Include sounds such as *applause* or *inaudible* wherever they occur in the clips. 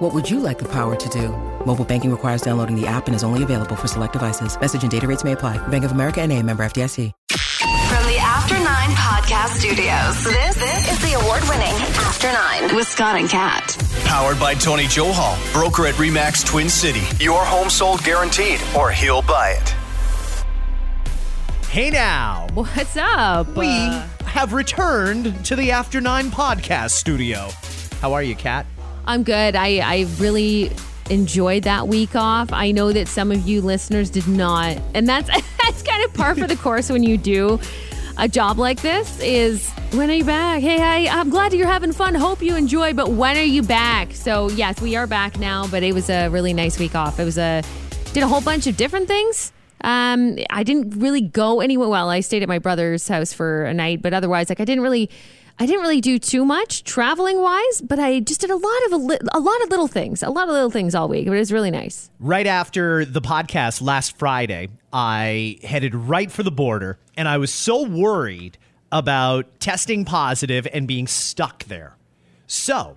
What would you like the power to do? Mobile banking requires downloading the app and is only available for select devices. Message and data rates may apply. Bank of America and a member FDIC. From the After Nine Podcast Studios, this, this is the award winning After Nine with Scott and Kat. Powered by Tony Johal, broker at REMAX Twin City. Your home sold guaranteed, or he'll buy it. Hey now, What's up? we Uh, have returned to the After Nine podcast studio. How are you, Kat? I'm good. I, I really enjoyed that week off. I know that some of you listeners did not. And that's *laughs* that's kind of par for the course when you do a job like this is when are you back? Hey, I, I'm glad you're having fun. Hope you enjoy, but when are you back? So yes, we are back now, but it was a really nice week off. It was a did a whole bunch of different things. Um, I didn't really go anywhere. Well, I stayed at my brother's house for a night, but otherwise, like I didn't really, I didn't really do too much traveling wise. But I just did a lot of a, li- a lot of little things, a lot of little things all week. But it was really nice. Right after the podcast last Friday, I headed right for the border, and I was so worried about testing positive and being stuck there. So,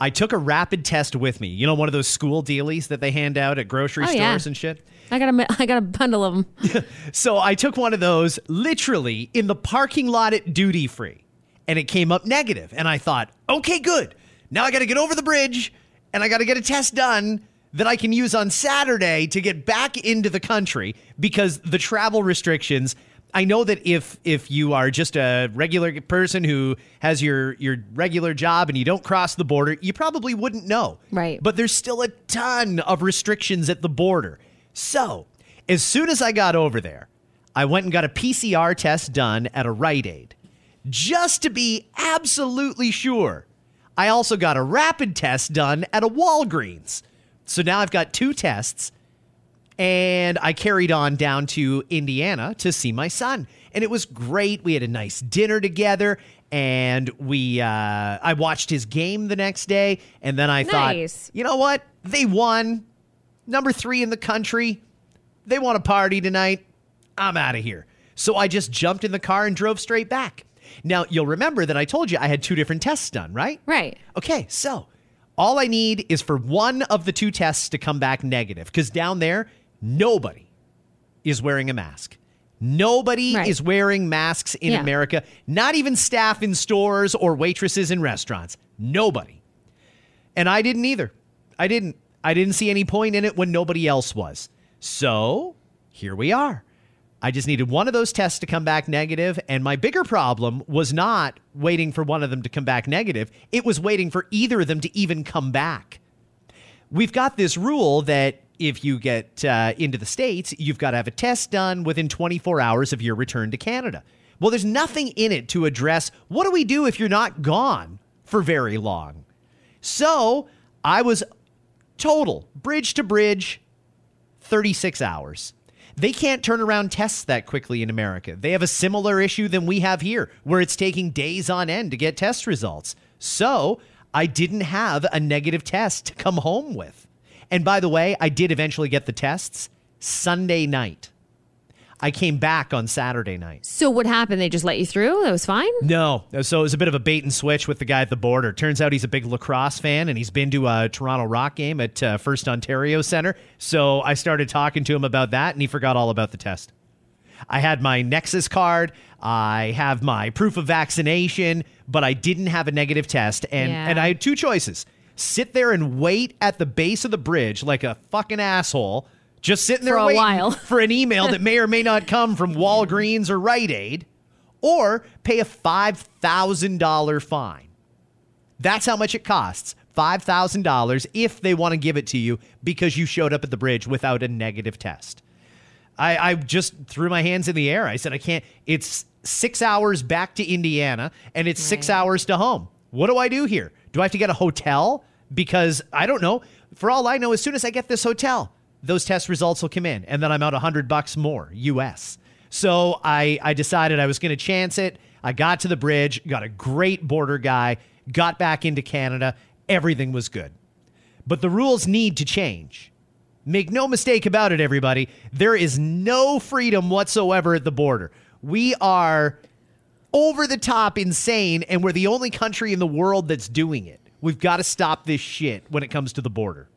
I took a rapid test with me. You know, one of those school dealies that they hand out at grocery Oh, stores yeah. and shit. I got a, *laughs* I got a bundle of them. *laughs* So I took one of those literally in the parking lot at duty free, and it came up negative. And I thought, okay, good. Now I got to get over the bridge and I got to get a test done that I can use on Saturday to get back into the country because the travel restrictions. I know that if if you are just a regular person who has your your regular job and you don't cross the border, you probably wouldn't know. Right. But there's still a ton of restrictions at the border. So, as soon as I got over there, I went and got a PCR test done at a Rite Aid just to be absolutely sure. I also got a rapid test done at a Walgreens. So now I've got two tests and I carried on down to Indiana to see my son. And it was great. We had a nice dinner together and we uh, I watched his game the next day and then I Nice. thought, you know what? They won. Number 3 in the country. They want a party tonight. I'm out of here. So I just jumped in the car and drove straight back. Now, you'll remember that I told you I had two different tests done, right? right. Okay, so all I need is for one of the two tests to come back negative because down there, nobody is wearing a mask. Nobody Right. is wearing masks in Yeah. America, not even staff in stores or waitresses in restaurants. Nobody. And I didn't either. I didn't. I didn't see any point in it when nobody else was. So here we are. I just needed one of those tests to come back negative, and my bigger problem was not waiting for one of them to come back negative. It was waiting for either of them to even come back. We've got this rule that if you get uh, into the States, you've got to have a test done within 24 hours of your return to Canada. Well, there's nothing in it to address what do we do if you're not gone for very long? So I was total, bridge to bridge, 36 hours. They can't turn around tests that quickly in America. They have a similar issue than we have here, where it's taking days on end to get test results. So I didn't have a negative test to come home with. And by the way, I did eventually get the tests Sunday night. I came back on Saturday night. So what happened? They just let you through? That was fine. No. So it was a bit of a bait and switch with the guy at the border. Turns out he's a big lacrosse fan and he's been to a Toronto Rock game at uh, First Ontario Center. So I started talking to him about that and he forgot all about the test. I had my Nexus card, I have my proof of vaccination, but I didn't have a negative test. And, Yeah. and I had two choices sit there and wait at the base of the bridge like a fucking asshole, just sitting there For a waiting while. *laughs* for an email that may or may not come from *laughs* Walgreens or Rite Aid, or pay a $5,000 fine. That's how much it costs. $5,000 if they want to give it to you because you showed up at the bridge without a negative test. I, I just threw my hands in the air. I said, I can't. It's six hours back to Indiana and it's six hours to home. What do I do here? Do I have to get a hotel? Because I don't know. For all I know, as soon as I get this hotel, those test results will come in and then I'm out a hundred bucks more US. So I, I decided I was going to chance it. I got to the bridge, got a great border guy, got back into Canada. Everything was good. But the rules need to change. Make no mistake about it, everybody. There is no freedom whatsoever at the border. We are over the top insane, and we're the only country in the world that's doing it. We've got to stop this shit when it comes to the border.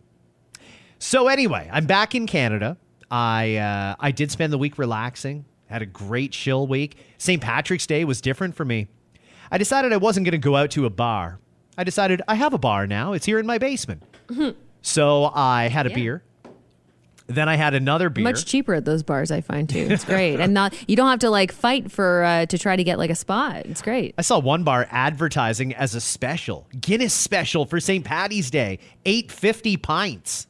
So anyway, I'm back in Canada. I uh, I did spend the week relaxing. Had a great chill week. St. Patrick's Day was different for me. I decided I wasn't going to go out to a bar. I decided I have a bar now. It's here in my basement. *laughs* So I had a Yeah. beer. Then I had another beer. Much cheaper at those bars, I find too. It's great, and not you don't have to like fight for uh, to try to get like a spot. It's great. I saw one bar advertising as a special Guinness special for St. Patty's Day, eight fifty pints.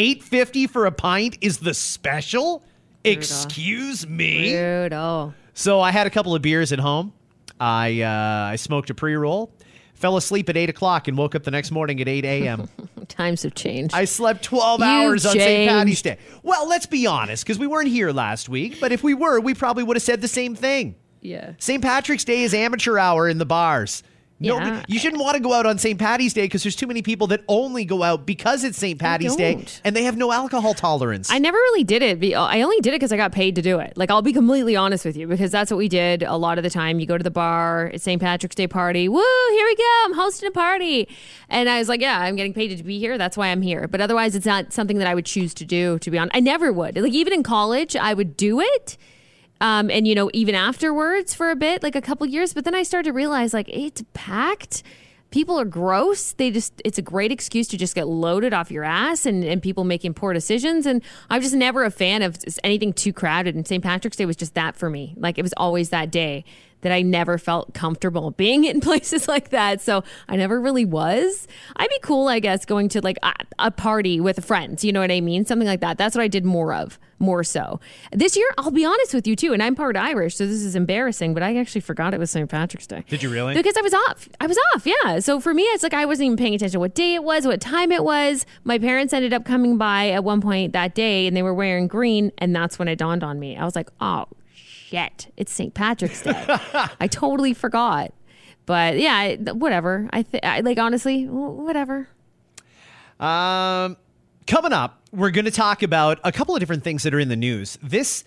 Eight fifty for a pint is the special. Excuse me. Brutal. So I had a couple of beers at home. I uh, I smoked a pre roll, fell asleep at eight o'clock, and woke up the next morning at eight a.m. *laughs* Times have changed. I slept 12 You've hours on St. Patty's Day. Well, let's be honest, because we weren't here last week. But if we were, we probably would have said the same thing. yeah. St. Patrick's Day is amateur hour in the bars. Nobody, Yeah. you shouldn't want to go out on St. Patty's Day because there's too many people that only go out because it's St. Patty's Day and they have no alcohol tolerance. I never really did it. I only did it because I got paid to do it. Like I'll be completely honest with you because that's what we did a lot of the time. You go to the bar, it's St. Patrick's Day party. Woo! Here we go. I'm hosting a party, and I was like, yeah, I'm getting paid to be here. That's why I'm here. But otherwise, it's not something that I would choose to do. To be honest, I never would. Like even in college, I would do it. Um, and you know, even afterwards for a bit, like a couple years, but then I started to realize like it's packed. People are gross. They just it's a great excuse to just get loaded off your ass and, and people making poor decisions. And I'm just never a fan of anything too crowded. And St. Patrick's Day was just that for me. Like it was always that day that I never felt comfortable being in *laughs* places like that. So I never really was. I'd be cool, I guess, going to like a, a party with friends. You know what I mean? Something like that. That's what I did more of, more so. This year, I'll be honest with you too, and I'm part Irish, so this is embarrassing, but I actually forgot it was St. Patrick's Day. Did you really? Because I was off. I was off, yeah. So for me, it's like I wasn't even paying attention what day it was, what time it was. My parents ended up coming by at one point that day and they were wearing green, and that's when it dawned on me. I was like, oh, shit, it's St. Patrick's Day. *laughs* I totally forgot. But yeah, whatever. I, th- I like honestly, whatever. Um, coming up, we're going to talk about a couple of different things that are in the news. This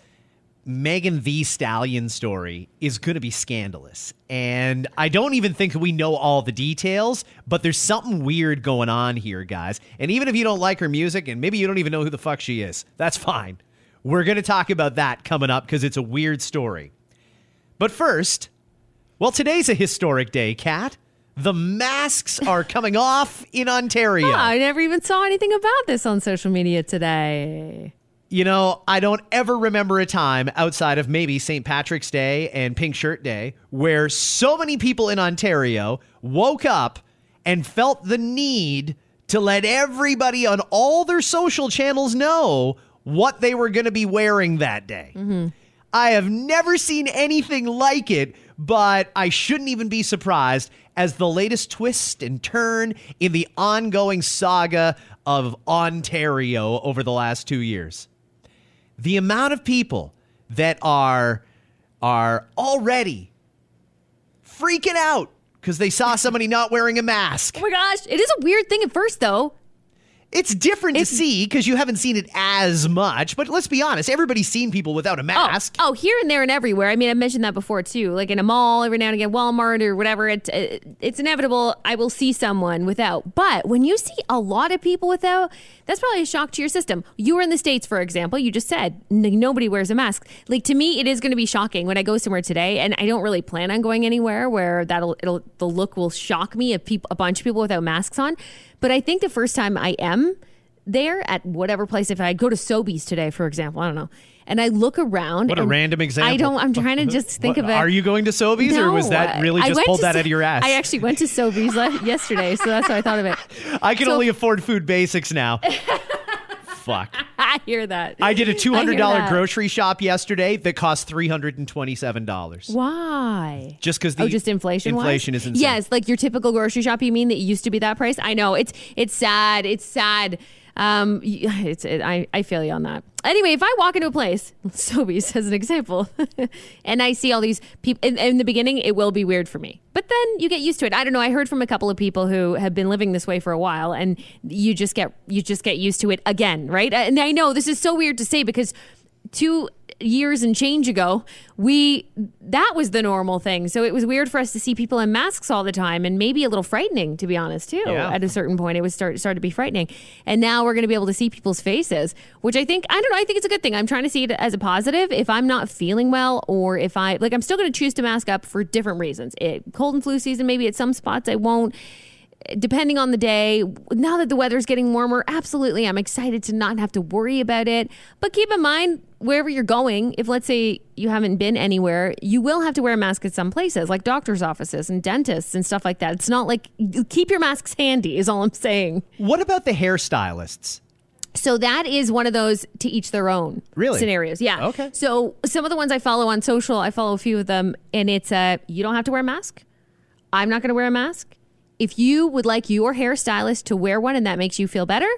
Megan Thee Stallion story is going to be scandalous. And I don't even think we know all the details, but there's something weird going on here, guys. And even if you don't like her music and maybe you don't even know who the fuck she is, that's fine. We're going to talk about that coming up because it's a weird story. But first, well, today's a historic day, Kat. The masks are coming off in Ontario. Ah, I never even saw anything about this on social media today. You know, I don't ever remember a time outside of maybe St. Patrick's Day and Pink Shirt Day where so many people in Ontario woke up and felt the need to let everybody on all their social channels know what they were going to be wearing that day. Mm-hmm. I have never seen anything like it, but I shouldn't even be surprised as the latest twist and turn in the ongoing saga of Ontario over the last two years. The amount of people that are are already freaking out because they saw somebody not wearing a mask. Oh my gosh, it is a weird thing at first though. It's different It's- to see because you haven't seen it as much. But let's be honest, everybody's seen people without a Oh, mask. Oh, here and there and everywhere. I mean, I mentioned that before too. Like in a mall, every now and again, Walmart or whatever. It's it, it's inevitable. I will see someone without. But when you see a lot of people without, that's probably a shock to your system. You were in the states, for example. You just said n- nobody wears a mask. Like to me, it is going to be shocking when I go somewhere today, and I don't really plan on going anywhere where that'll it'll the look will shock me if people a bunch of people without masks on. But I think the first time I am there at whatever place if I go to Sobeys today, for example, I don't know, and I look around. What a random example. I don't. I'm trying to *laughs* just think What, of it. Are you going to Sobeys or was that really just pulled that So- out of your ass? I actually went to Sobeys *laughs* yesterday, so that's how I thought of it. *laughs* I can so- only afford food basics now. Fuck. *laughs* I hear that. I did a two hundred I dollar hear that. grocery shop yesterday that cost three hundred and twenty seven dollars. Why? Just because oh, the oh, just inflation. Inflation is insane. Yes, like your typical grocery shop. You mean that used to be that price? I know it's it's sad. It's sad. Um, *sighs* it's it, I I feel you on that. Anyway, if I walk into a place, *laughs* Sobeys as an example, *laughs* and I see all these people in, in the beginning, it will be weird for me. But then you get used to it. I don't know. I heard from a couple of people who have been living this way for a while, and you just get you just get used to it again, right? And I know this is so weird to say because two years and change ago, we that was the normal thing. So it was weird for us to see people in masks all the time, and maybe a little frightening, to be honest, too. Yeah. At a certain point, it was start started to be frightening, and now we're going to be able to see people's faces, which I think I don't know. I think it's a good thing. I'm trying to see it as a positive. If I'm not feeling well, or if I like, I'm still going to choose to mask up for different reasons. It, cold and flu season, maybe at some spots I won't depending on the day, now that the weather's getting warmer, absolutely, I'm excited to not have to worry about it. But keep in mind, wherever you're going, if let's say you haven't been anywhere, you will have to wear a mask at some places, like doctor's offices and dentists and stuff like that. It's not like keep your masks handy, is all I'm saying. What about the hairstylists? So that is one of those to each their own Really? scenarios. Yeah. Okay. So some of the ones I follow on social, I follow a few of them, and it's uh, you don't have to wear a mask. I'm not going to wear a mask. If you would like your hairstylist to wear one and that makes you feel better,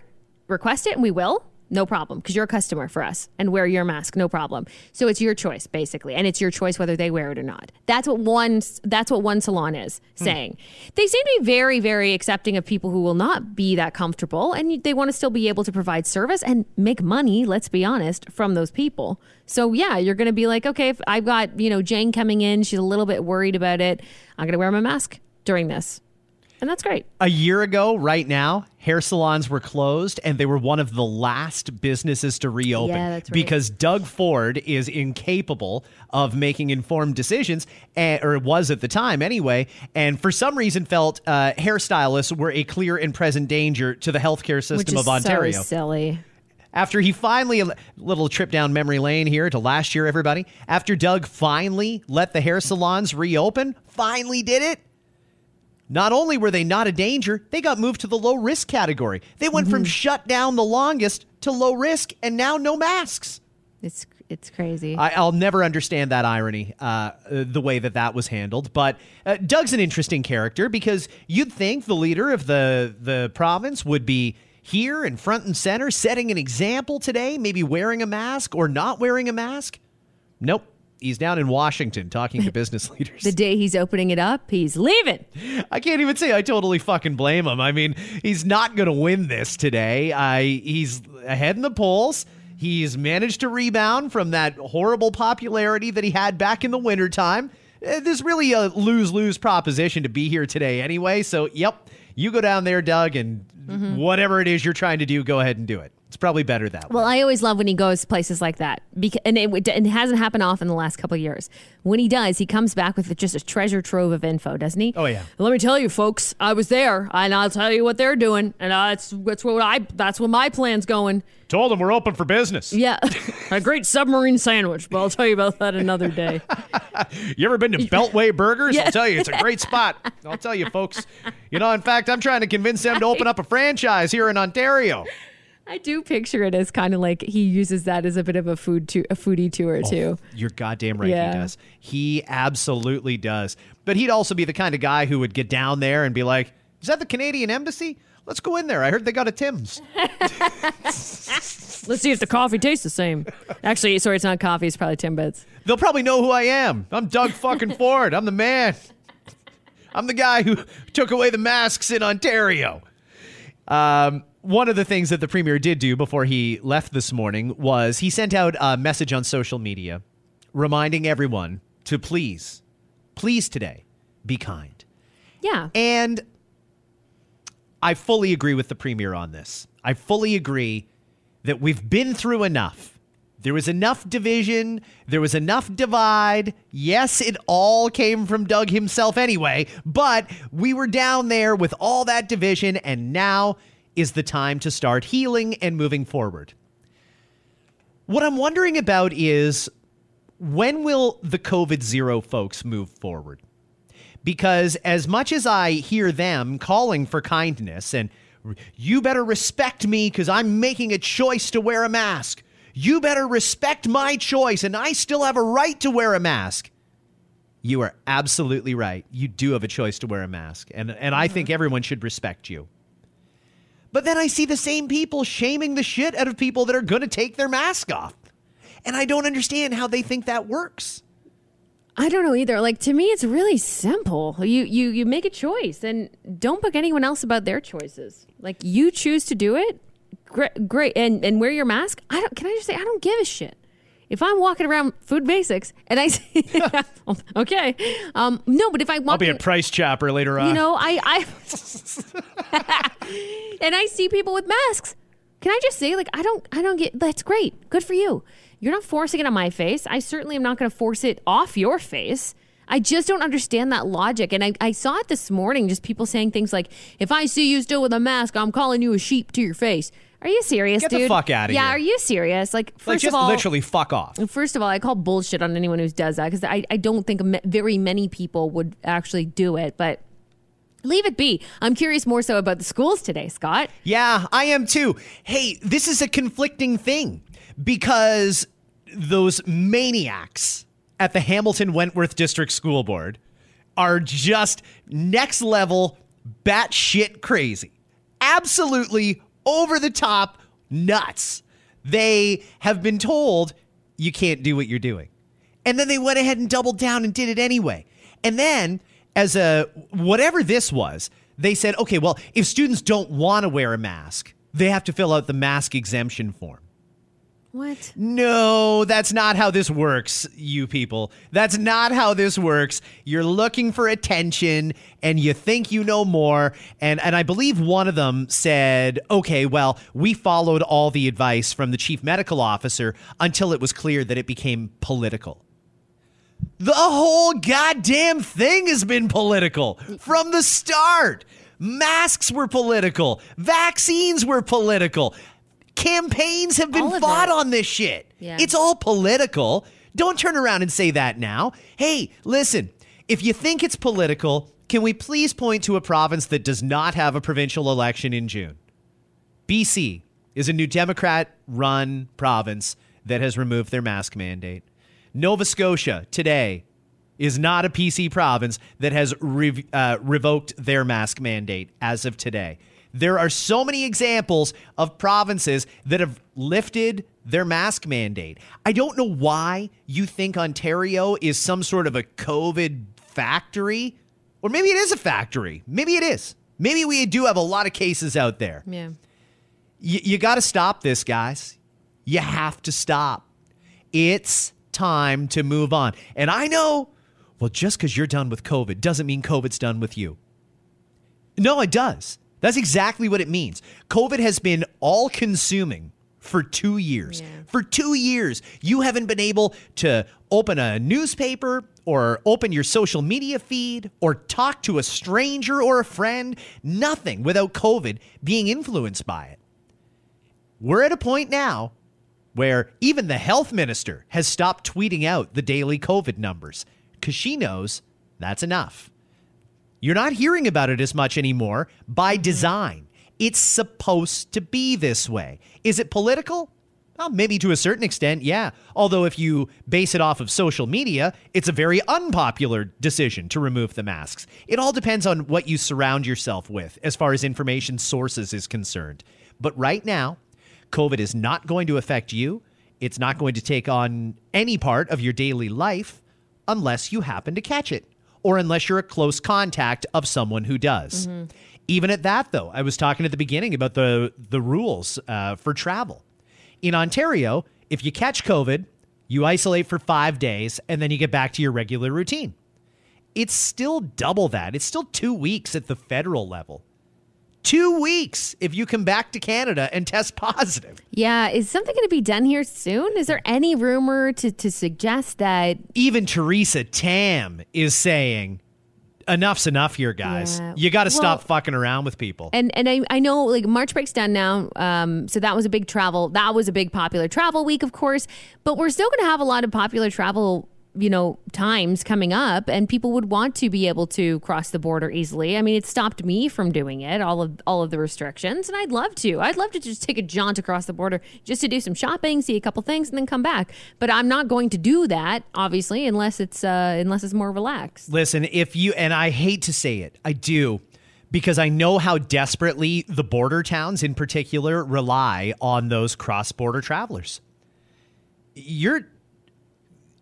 request it and we will. No problem, because you're a customer for us and wear your mask, no problem. So it's your choice, basically, and it's your choice whether they wear it or not. That's what one. That's what one salon is hmm. saying. They seem to be very, very accepting of people who will not be that comfortable, and they want to still be able to provide service and make money. Let's be honest, from those people. So yeah, you're going to be like, okay, if I've got you know Jane coming in, she's a little bit worried about it. I'm going to wear my mask during this, and that's great. A year ago, right now, hair salons were closed and they were one of the last businesses to reopen Yeah, that's right. because Doug Ford is incapable of making informed decisions, eh, or was at the time anyway, and for some reason felt uh, hairstylists were a clear and present danger to the healthcare system of Ontario. so silly. After he finally, a little trip down memory lane here to last year, everybody. After Doug finally let the hair salons reopen, finally did it. Not only were they not a danger, they got moved to the low risk category. They went from shut down the longest to low risk and now no masks. It's it's crazy. I, I'll never understand that irony, uh, uh, the way that that was handled. But uh, Doug's an interesting character because you'd think the leader of the the province would be here and front and center, setting an example today, maybe wearing a mask or not wearing a mask. Nope, he's down in Washington talking to business *laughs* leaders. the day he's opening it up, he's leaving. I can't even say I totally fucking blame him. I mean, he's not going to win this today. I he's ahead in the polls. He's managed to rebound from that horrible popularity that he had back in the wintertime. Uh, There's really a lose lose proposition to be here today anyway. So, yep, you go down there, Doug, and whatever it is you're trying to do, go ahead and do it. It's probably better that way. Well, I always love when he goes places like that, because, and it, would- it hasn't happened often the last couple of years. When he does, he comes back with just a treasure trove of info, doesn't he? Oh, yeah. Let me tell you, folks, I was there, and I'll tell you what they're doing, and uh, that's that's what I that's what my plan's going. Told him we're open for business. Yeah, *laughs* a great submarine sandwich, but I'll tell you about that another day. *laughs* You ever been to Beltway Burgers? *laughs* Yeah. I'll tell you, it's a great spot. I'll tell you, folks. You know, in fact, I'm trying to convince them to open up a franchise here in Ontario. I do picture it as kind of like he uses that as a bit of a food to a foodie tour too. You're goddamn right Yeah. he does. He absolutely does. But he'd also be the kind of guy who would get down there and be like, Is that the Canadian embassy? Let's go in there. I heard they got a Tim's. *laughs* Let's see if the coffee tastes the same. Actually, sorry, it's not coffee. It's probably Timbits. They'll probably know who I am. I'm Doug fucking *laughs* Ford. I'm the man. I'm the guy who took away the masks in Ontario. Um, one of the things that the premier did do before he left this morning was he sent out a message on social media reminding everyone to please, please today, be kind. Yeah. And I fully agree with the premier on this. I fully agree that we've been through enough. There was enough division, there was enough divide. Yes, it all came from Doug himself anyway, but we were down there with all that division, and now is the time to start healing and moving forward. What I'm wondering about is when will the COVID zero folks move forward? because as much as I hear them calling for kindness and you better respect me because I'm making a choice to wear a mask, you better respect my choice and I still have a right to wear a mask. You are absolutely right. You do have a choice to wear a mask, and, and I think mm-hmm. everyone should respect you. But then I see the same people shaming the shit out of people that are going to take their mask off. And I don't understand how they think that works. I don't know either. Like to me, it's really simple. You you you make a choice, and don't book anyone else about their choices. Like you choose to do it, great, great, and and wear your mask. I don't. Can I just say I don't give a shit. If I'm walking around Food Basics and I see, *laughs* okay, um, no, but if I walk, I'll be a price chopper later on. you know, I I *laughs* and I see people with masks. Can I just say, like, I don't, I don't get. That's great. Good for you. You're not forcing it on my face. I certainly am not going to force it off your face. I just don't understand that logic. And I, I saw it this morning, just people saying things like, if I see you still with a mask, I'm calling you a sheep to your face. Are you serious, Get the dude? fuck outta yeah, here. Yeah, are you serious? Like, first like just of all, literally fuck off. First of all, I call bullshit on anyone who does that because I, I don't think very many people would actually do it. But leave it be. I'm curious more so about the schools today, Scott. Yeah, I am too. Hey, this is a conflicting thing because those maniacs at the Hamilton Wentworth District School Board are just next level batshit crazy. Absolutely over the top nuts. They have been told you can't do what you're doing. And then they went ahead and doubled down and did it anyway. And then, as a whatever this was, they said, okay, well, if students don't want to wear a mask, they have to fill out the mask exemption form. What? No, that's not how this works, you people. That's not how this works. You're looking for attention and you think you know more. And and I believe one of them said, "Okay, well, we followed all the advice from the chief medical officer until it was clear that it became political." The whole goddamn thing has been political from the start. Masks were political. Vaccines were political. Campaigns have been fought it. on this shit. Yeah. It's all political. Don't turn around and say that now. Hey, listen, if you think it's political, can we please point to a province that does not have a provincial election in June? BC is a new Democrat run province that has removed their mask mandate. Nova Scotia today is not a PC province that has rev- uh, revoked their mask mandate as of today. There are so many examples of provinces that have lifted their mask mandate. I don't know why you think Ontario is some sort of a COVID factory, or maybe it is a factory. Maybe it is. Maybe we do have a lot of cases out there. Yeah. You, you got to stop this, guys. You have to stop. It's time to move on. And I know, well, just because you're done with COVID doesn't mean COVID's done with you. No, it does. That's exactly what it means. COVID has been all consuming for two years. Yeah. For two years, you haven't been able to open a newspaper or open your social media feed or talk to a stranger or a friend, nothing without COVID being influenced by it. We're at a point now where even the health minister has stopped tweeting out the daily COVID numbers because she knows that's enough. You're not hearing about it as much anymore by mm-hmm. design. It's supposed to be this way. Is it political? Well, maybe to a certain extent, yeah. Although, if you base it off of social media, it's a very unpopular decision to remove the masks. It all depends on what you surround yourself with as far as information sources is concerned. But right now, COVID is not going to affect you. It's not going to take on any part of your daily life unless you happen to catch it or unless you're a close contact of someone who does. Even at that, though, I was talking at the beginning about the, the rules uh, for travel. In Ontario, if you catch COVID, you isolate for five days and then you get back to your regular routine. It's still double that. It's still two weeks at the federal level. Two weeks if you come back to Canada and test positive. Yeah. Is something going to be done here soon? Is there any rumor to, to suggest that Even Theresa Tam is saying, enough's enough here, guys. Yeah. You got to Well- stop fucking around with people. And and I, I know like March breaks down now, um, so that was a big travel. That was a big popular travel week, of course. But we're still going to have a lot of popular travel, you know, times coming up, and people would want to be able to cross the border easily. I mean, it stopped me from doing it, all of all of the restrictions, and I'd love to. I'd love to just take a jaunt across the border just to do some shopping, see a couple things, and then come back. But I'm not going to do that, obviously, unless it's uh, unless it's more relaxed. Listen, if you, and I hate to say it, I do, because I know how desperately the border towns in particular rely on those cross border travelers. You're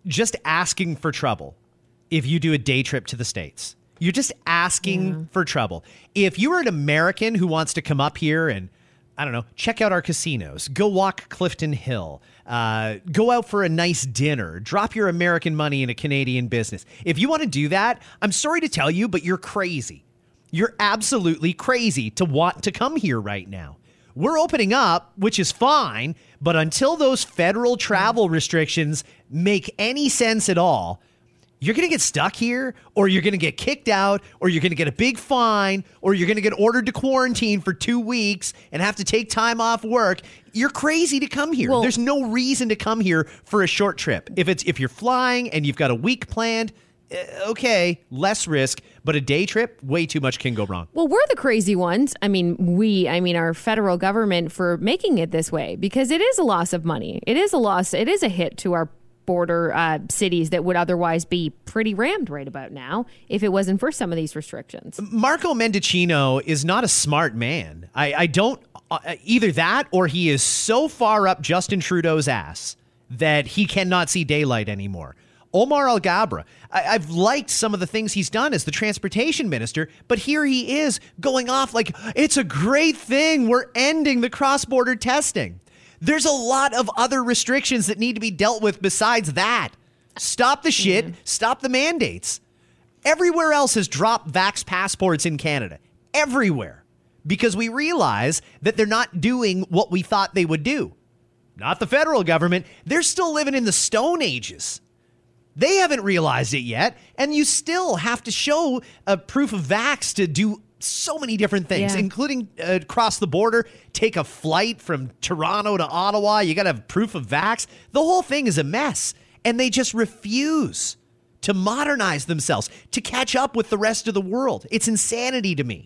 just asking for trouble if you do a day trip to the States. You're just asking yeah. for trouble. If you are an American who wants to come up here and, I don't know, check out our casinos, go walk Clifton Hill, uh, go out for a nice dinner, drop your American money in a Canadian business. If you want to do that, I'm sorry to tell you, but you're crazy. You're absolutely crazy to want to come here right now. We're opening up, which is fine, but until those federal travel restrictions make any sense at all, you're going to get stuck here, or you're going to get kicked out, or you're going to get a big fine, or you're going to get ordered to quarantine for two weeks and have to take time off work. You're crazy to come here. Well, There's no reason to come here for a short trip. If it's if you're flying and you've got a week planned, okay, less risk, but a day trip, way too much can go wrong. Well, we're the crazy ones. I mean, we, I mean, our federal government for making it this way because it is a loss of money. It is a loss, it is a hit to our border uh, cities that would otherwise be pretty rammed right about now if it wasn't for some of these restrictions. Marco Mendicino is not a smart man. I, I don't uh, either that or he is so far up Justin Trudeau's ass that he cannot see daylight anymore. Omar Alghabra, I, have liked some of the things he's done as the transportation minister, but here he is going off like it's a great thing. We're ending the cross border testing. There's a lot of other restrictions that need to be dealt with besides that. Stop the shit, mm-hmm. stop the mandates. Everywhere else has dropped vax passports in Canada. Everywhere. Because we realize that they're not doing what we thought they would do. Not the federal government. They're still living in the Stone Ages. They haven't realized it yet, and you still have to show a proof of vax to do so many different things, yeah. including uh, cross the border, take a flight from Toronto to Ottawa. You got to have proof of vax. The whole thing is a mess. And they just refuse to modernize themselves, to catch up with the rest of the world. It's insanity to me.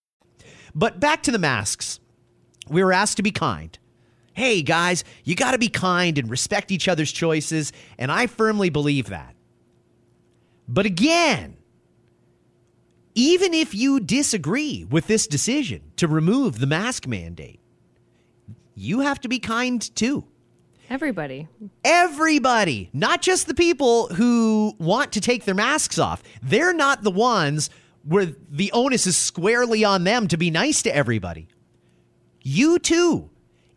But back to the masks. We were asked to be kind. Hey, guys, you got to be kind and respect each other's choices, and I firmly believe that. But again, even if you disagree with this decision to remove the mask mandate, you have to be kind too. Everybody. Everybody, not just the people who want to take their masks off. They're not the ones where the onus is squarely on them to be nice to everybody. You too.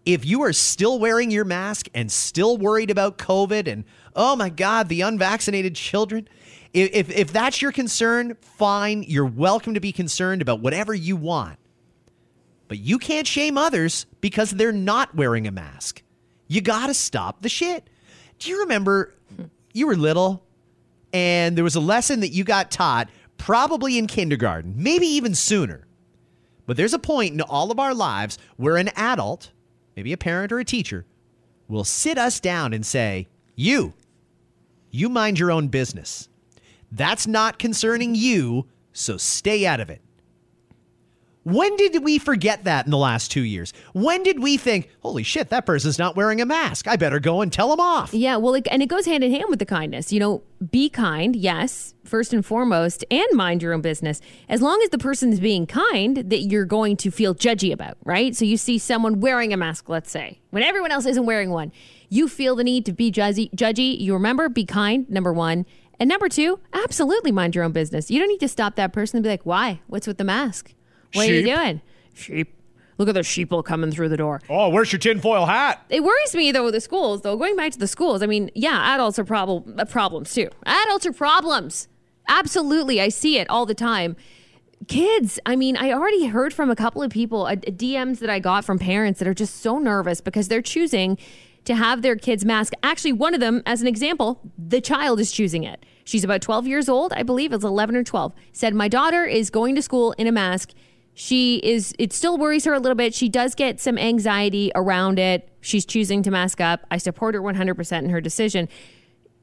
If you are still wearing your mask and still worried about COVID and, oh my God, the unvaccinated children, if, if that's your concern, fine. You're welcome to be concerned about whatever you want. But you can't shame others because they're not wearing a mask. You got to stop the shit. Do you remember you were little and there was a lesson that you got taught probably in kindergarten, maybe even sooner. But there's a point in all of our lives where an adult, maybe a parent or a teacher, will sit us down and say, You, you mind your own business. That's not concerning you, so stay out of it. When did we forget that in the last two years? When did we think, holy shit, that person's not wearing a mask? I better go and tell them off. Yeah, well, and it goes hand in hand with the kindness. You know, be kind, yes, first and foremost, and mind your own business. As long as the person's being kind, that you're going to feel judgy about, right? So you see someone wearing a mask, let's say, when everyone else isn't wearing one, you feel the need to be judgy. judgy. You remember, be kind, number one. And number two, absolutely mind your own business. You don't need to stop that person and be like, why? What's with the mask? What sheep. are you doing? Sheep. Look at the sheeple coming through the door. Oh, where's your tinfoil hat? It worries me though with the schools. Though going back to the schools, I mean, yeah, adults are problem uh, problems too. Adults are problems. Absolutely, I see it all the time. Kids, I mean, I already heard from a couple of people, uh, DMs that I got from parents that are just so nervous because they're choosing to have their kids mask. Actually, one of them, as an example, the child is choosing it. She's about 12 years old, I believe it's 11 or 12. Said, My daughter is going to school in a mask She is, it still worries her a little bit. She does get some anxiety around it. She's choosing to mask up. I support her 100% in her decision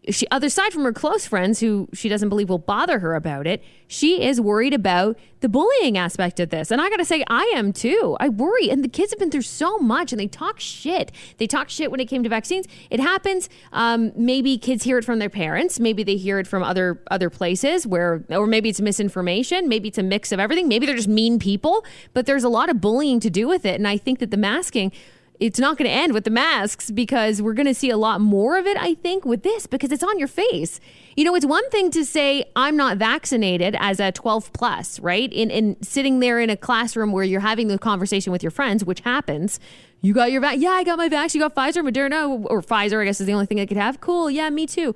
she other side from her close friends who she doesn't believe will bother her about it she is worried about the bullying aspect of this. And i gotta say i am too. I worry. And the kids have been through so much and they talk shit. They talk shit when it came to vaccines. It happens. Um, maybe kids hear it from their parents. Maybe they hear it from other other places where or maybe it's misinformation. Maybe it's a mix of everything. Maybe they're just mean people. But there's a lot of bullying to do with it. And i think that the masking it's not going to end with the masks because we're going to see a lot more of it, I think, with this because it's on your face. You know, it's one thing to say, I'm not vaccinated as a 12 plus, right? In, in sitting there in a classroom where you're having the conversation with your friends, which happens. You got your vac? Yeah, I got my vaccine. You got Pfizer, Moderna, or Pfizer, I guess is the only thing I could have. Cool. Yeah, me too.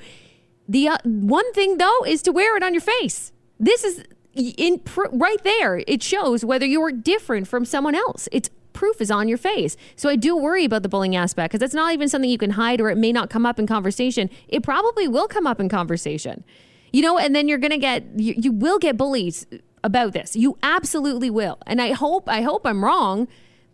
The uh, one thing, though, is to wear it on your face. This is in pr- right there. It shows whether you're different from someone else. It's proof is on your face. So I do worry about the bullying aspect because that's not even something you can hide or it may not come up in conversation. It probably will come up in conversation. You know, and then you're going to get, you, you will get bullies about this. You absolutely will. And I hope, I hope I'm wrong,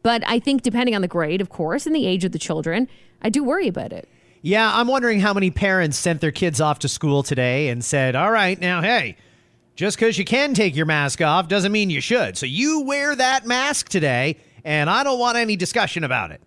but I think depending on the grade, of course, and the age of the children, I do worry about it. Yeah, I'm wondering how many parents sent their kids off to school today and said, all right, now, hey, just because you can take your mask off doesn't mean you should. So you wear that mask today and I don't want any discussion about it.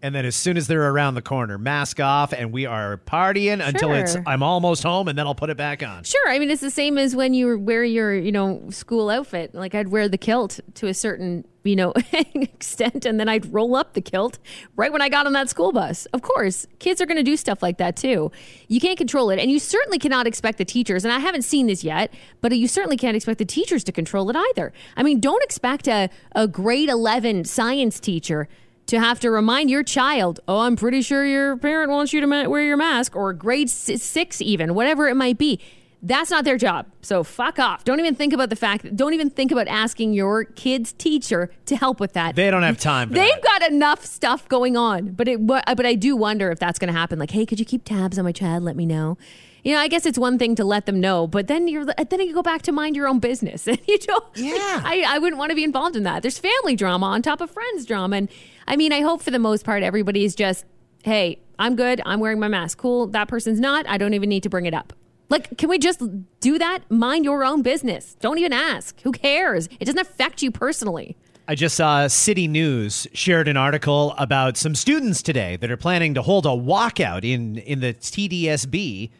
And then as soon as they're around the corner, mask off, and we are partying until it's I'm almost home, and then I'll put it back on. Sure, I mean it's the same as when you wear your you know school outfit. Like I'd wear the kilt to a certain you know *laughs* extent, and then I'd roll up the kilt right when I got on that school bus. Of course, kids are going to do stuff like that too. You can't control it, and you certainly cannot expect the teachers. And I haven't seen this yet, but you certainly can't expect the teachers to control it either. I mean, don't expect a a grade eleven science teacher to have to remind your child, oh, I'm pretty sure your parent wants you to wear your mask, or grade six, even, whatever it might be. That's not their job. So fuck off. Don't even think about the fact, don't even think about asking your kid's teacher to help with that. They don't have time They've that. got enough stuff going on. But it but I do wonder if that's going to happen. Like, hey, could you keep tabs on my child? Let me know you know, I guess it's one thing to let them know, but then you're then you go back to mind your own business, *laughs* and you don't. Yeah, I, I wouldn't want to be involved in that. There's family drama on top of friends drama, and I mean, I hope for the most part everybody's just, hey, I'm good. I'm wearing my mask. Cool. That person's not. I don't even need to bring it up. Like, can we just do that? Mind your own business. Don't even ask. Who cares? It doesn't affect you personally. I just saw City News shared an article about some students today that are planning to hold a walkout in in the TDSB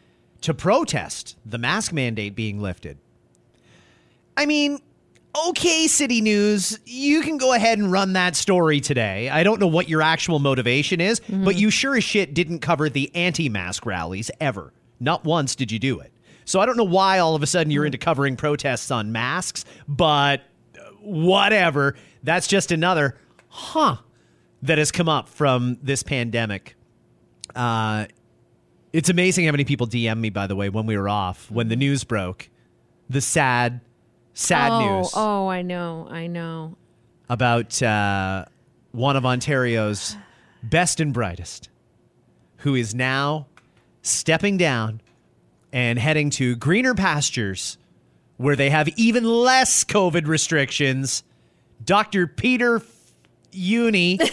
to protest the mask mandate being lifted. I mean, okay, City News, you can go ahead and run that story today. I don't know what your actual motivation is, mm-hmm. but you sure as shit didn't cover the anti mask rallies ever. Not once did you do it. So I don't know why all of a sudden you're into covering protests on masks, but whatever. That's just another, huh, that has come up from this pandemic. Uh, it's amazing how many people DM me, by the way, when we were off, when the news broke. The sad, sad oh, news. Oh, I know. I know. About uh, one of Ontario's best and brightest, who is now stepping down and heading to greener pastures where they have even less COVID restrictions. Dr. Peter Jüni. *laughs*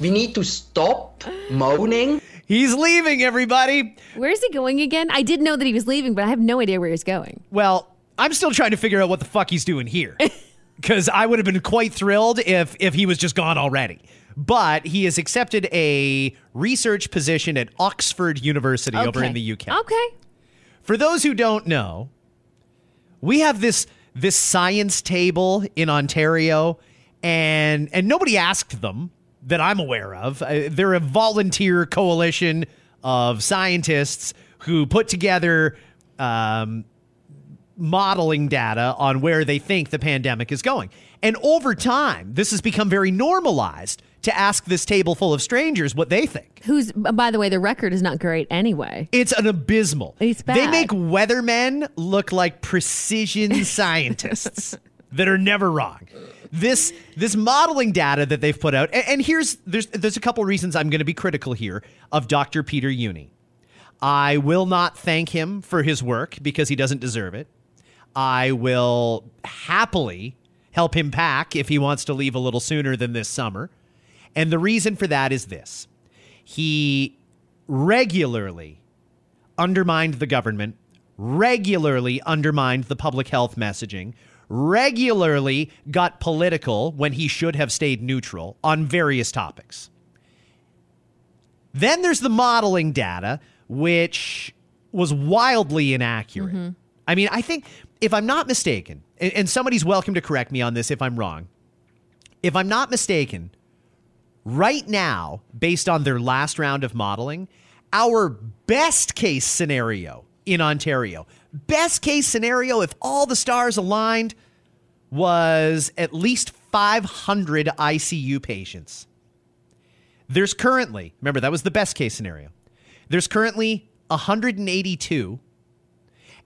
we need to stop moaning. He's leaving, everybody. Where's he going again? I did know that he was leaving, but I have no idea where he's going. Well, I'm still trying to figure out what the fuck he's doing here. *laughs* Because I would have been quite thrilled if if he was just gone already. But he has accepted a research position at Oxford University okay. over in the UK. Okay. For those who don't know, we have this this science table in Ontario and and nobody asked them that I'm aware of. Uh, they're a volunteer coalition of scientists who put together um, modeling data on where they think the pandemic is going. And over time, this has become very normalized to ask this table full of strangers what they think. Who's, by the way, the record is not great anyway. It's an abysmal. It's bad. They make weathermen look like precision *laughs* scientists that are never wrong this this modeling data that they've put out, and, and here's there's there's a couple reasons I'm going to be critical here of Dr. Peter Jüni. I will not thank him for his work because he doesn't deserve it. I will happily help him pack if he wants to leave a little sooner than this summer. And the reason for that is this he regularly undermined the government, regularly undermined the public health messaging, regularly got political when he should have stayed neutral on various topics. Then there's the modeling data, which was wildly inaccurate. Mm-hmm. I mean, I think, if I'm not mistaken, and, and somebody's welcome to correct me on this if I'm wrong, if I'm not mistaken, right now, based on their last round of modeling, our best case scenario in Ontario, best case scenario, if all the stars aligned, was at least 500 ICU patients. There's currently, remember, that was the best case scenario. There's currently 182,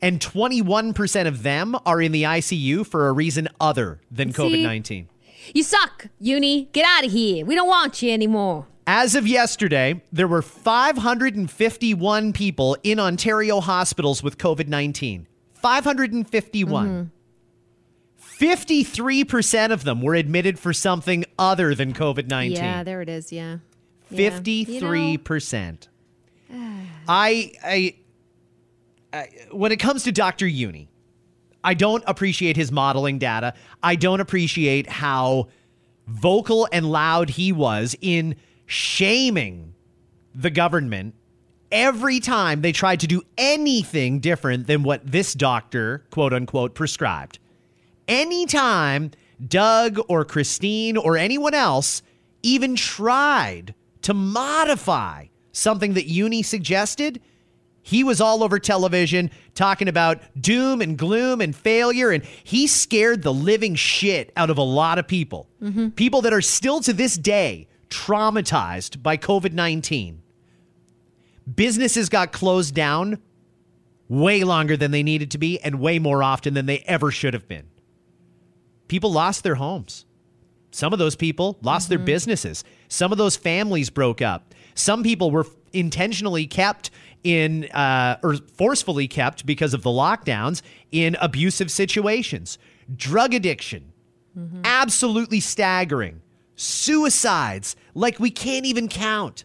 and 21% of them are in the ICU for a reason other than COVID 19. You suck, Jüni. Get out of here. We don't want you anymore. As of yesterday, there were 551 people in Ontario hospitals with COVID 19. 551. 53% mm-hmm. of them were admitted for something other than COVID 19. Yeah, there it is. Yeah. Yeah. Fifty-three You know, percent. *sighs* I, I, I, when it comes to Dr. Jüni, I don't appreciate his modeling data. I don't appreciate how vocal and loud he was in shaming the government every time they tried to do anything different than what this doctor, quote unquote, prescribed. Anytime Doug or Christine or anyone else even tried to modify something that Jüni suggested, he was all over television talking about doom and gloom and failure, and he scared the living shit out of a lot of people. Mm-hmm. People that are still to this day traumatized by COVID 19. Businesses got closed down way longer than they needed to be and way more often than they ever should have been. People lost their homes. Some of those people lost their mm-hmm. businesses. Some of those families broke up. Some people were intentionally kept in uh, or forcefully kept because of the lockdowns in abusive situations. Drug addiction, absolutely staggering. Suicides, like we can't even count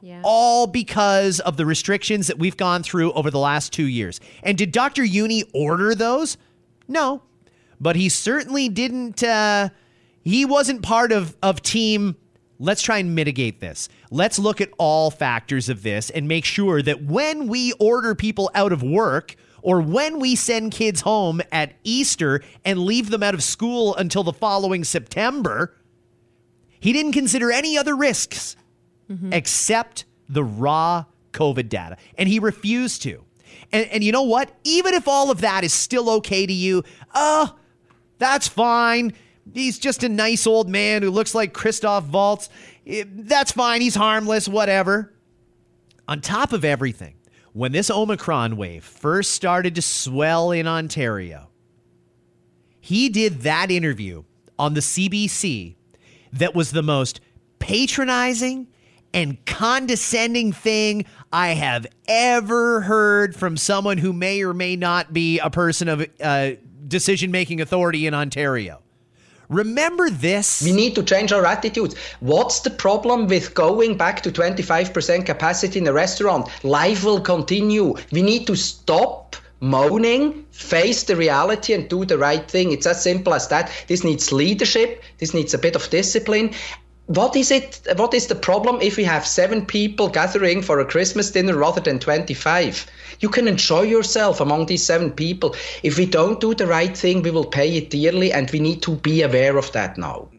Yeah. all because of the restrictions that we've gone through over the last two years. And did Dr. Jüni order those? No, but he certainly didn't. Uh, he wasn't part of of team. Let's try and mitigate this. Let's look at all factors of this and make sure that when we order people out of work or when we send kids home at Easter and leave them out of school until the following September, he didn't consider any other risks mm-hmm. except the raw COVID data. And he refused to. And, and you know what? Even if all of that is still okay to you, oh, that's fine. He's just a nice old man who looks like Christoph Waltz. Eh, That's fine. He's harmless, whatever. On top of everything, when this Omicron wave first started to swell in Ontario, he did that interview on the CBC that was the most patronizing and condescending thing I have ever heard from someone who may or may not be a person of uh, decision making authority in Ontario. Remember this? We need to change our attitudes. What's the problem with going back to 25% capacity in a restaurant? Life will continue. We need to stop moaning, face the reality, and do the right thing. It's as simple as that. This needs leadership, this needs a bit of discipline. What is it? What is the problem if we have seven people gathering for a Christmas dinner rather than 25? You can enjoy yourself among these seven people. If we don't do the right thing, we will pay it dearly, and we need to be aware of that now.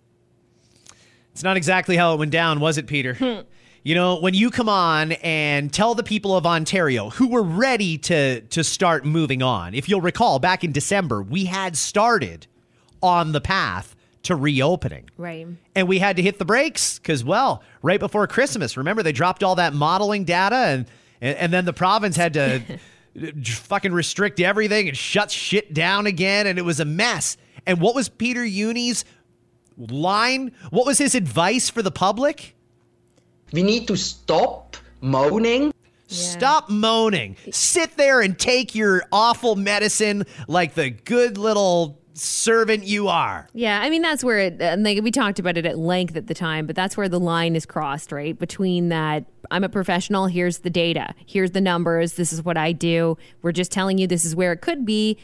It's not exactly how it went down, was it, Peter? Hmm. You know, when you come on and tell the people of Ontario who were ready to to start moving on. If you'll recall, back in December, we had started on the path to reopening. Right. And we had to hit the brakes because, well, right before Christmas, remember they dropped all that modeling data and and, and then the province had to *laughs* fucking restrict everything and shut shit down again, and it was a mess. And what was Peter Jüni's line? What was his advice for the public? We need to stop moaning. Stop moaning. Sit there and take your awful medicine like the good little servant you are. Yeah, I mean that's where it. And like we talked about it at length at the time, but that's where the line is crossed, right? Between that, I'm a professional. Here's the data. Here's the numbers. This is what I do. We're just telling you this is where it could be,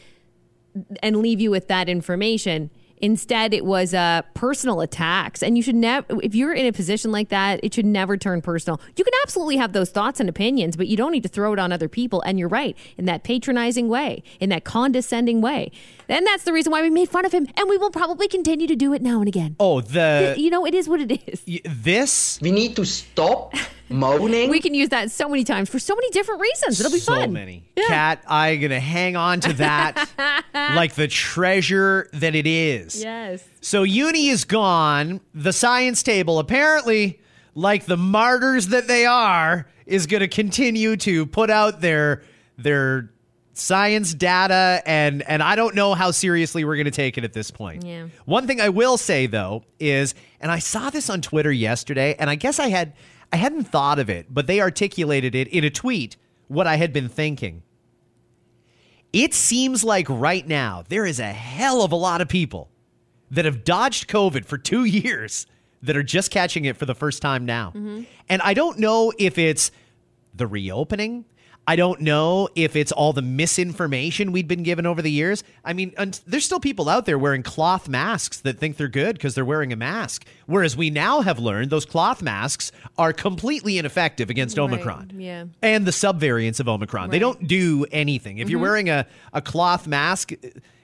and leave you with that information. Instead, it was uh, personal attacks. And you should never, if you're in a position like that, it should never turn personal. You can absolutely have those thoughts and opinions, but you don't need to throw it on other people. And you're right, in that patronizing way, in that condescending way. And that's the reason why we made fun of him. And we will probably continue to do it now and again. Oh, the. You know, it is what it is. y- This. We need to stop *laughs* moaning. We can use that so many times for so many different reasons. It'll be so fun. So many. Kat, I'm going to hang on to that *laughs* like the treasure that it is. Yes. So Jüni is gone. The science table, apparently, like the martyrs that they are, is going to continue to put out their their science data and and I don't know how seriously we're going to take it at this point. Yeah. One thing I will say though is and I saw this on Twitter yesterday and I guess I had I hadn't thought of it, but they articulated it in a tweet what I had been thinking. It seems like right now there is a hell of a lot of people that have dodged COVID for two *laughs* years that are just catching it for the first time now. Mm-hmm. And I don't know if it's the reopening. I don't know if it's all the misinformation we'd been given over the years. I mean, there's still people out there wearing cloth masks that think they're good because they're wearing a mask. Whereas we now have learned those cloth masks are completely ineffective against Right, Omicron yeah. and the subvariants of Omicron. They Right. Mm-hmm. don't do anything. If you're wearing a, a cloth mask,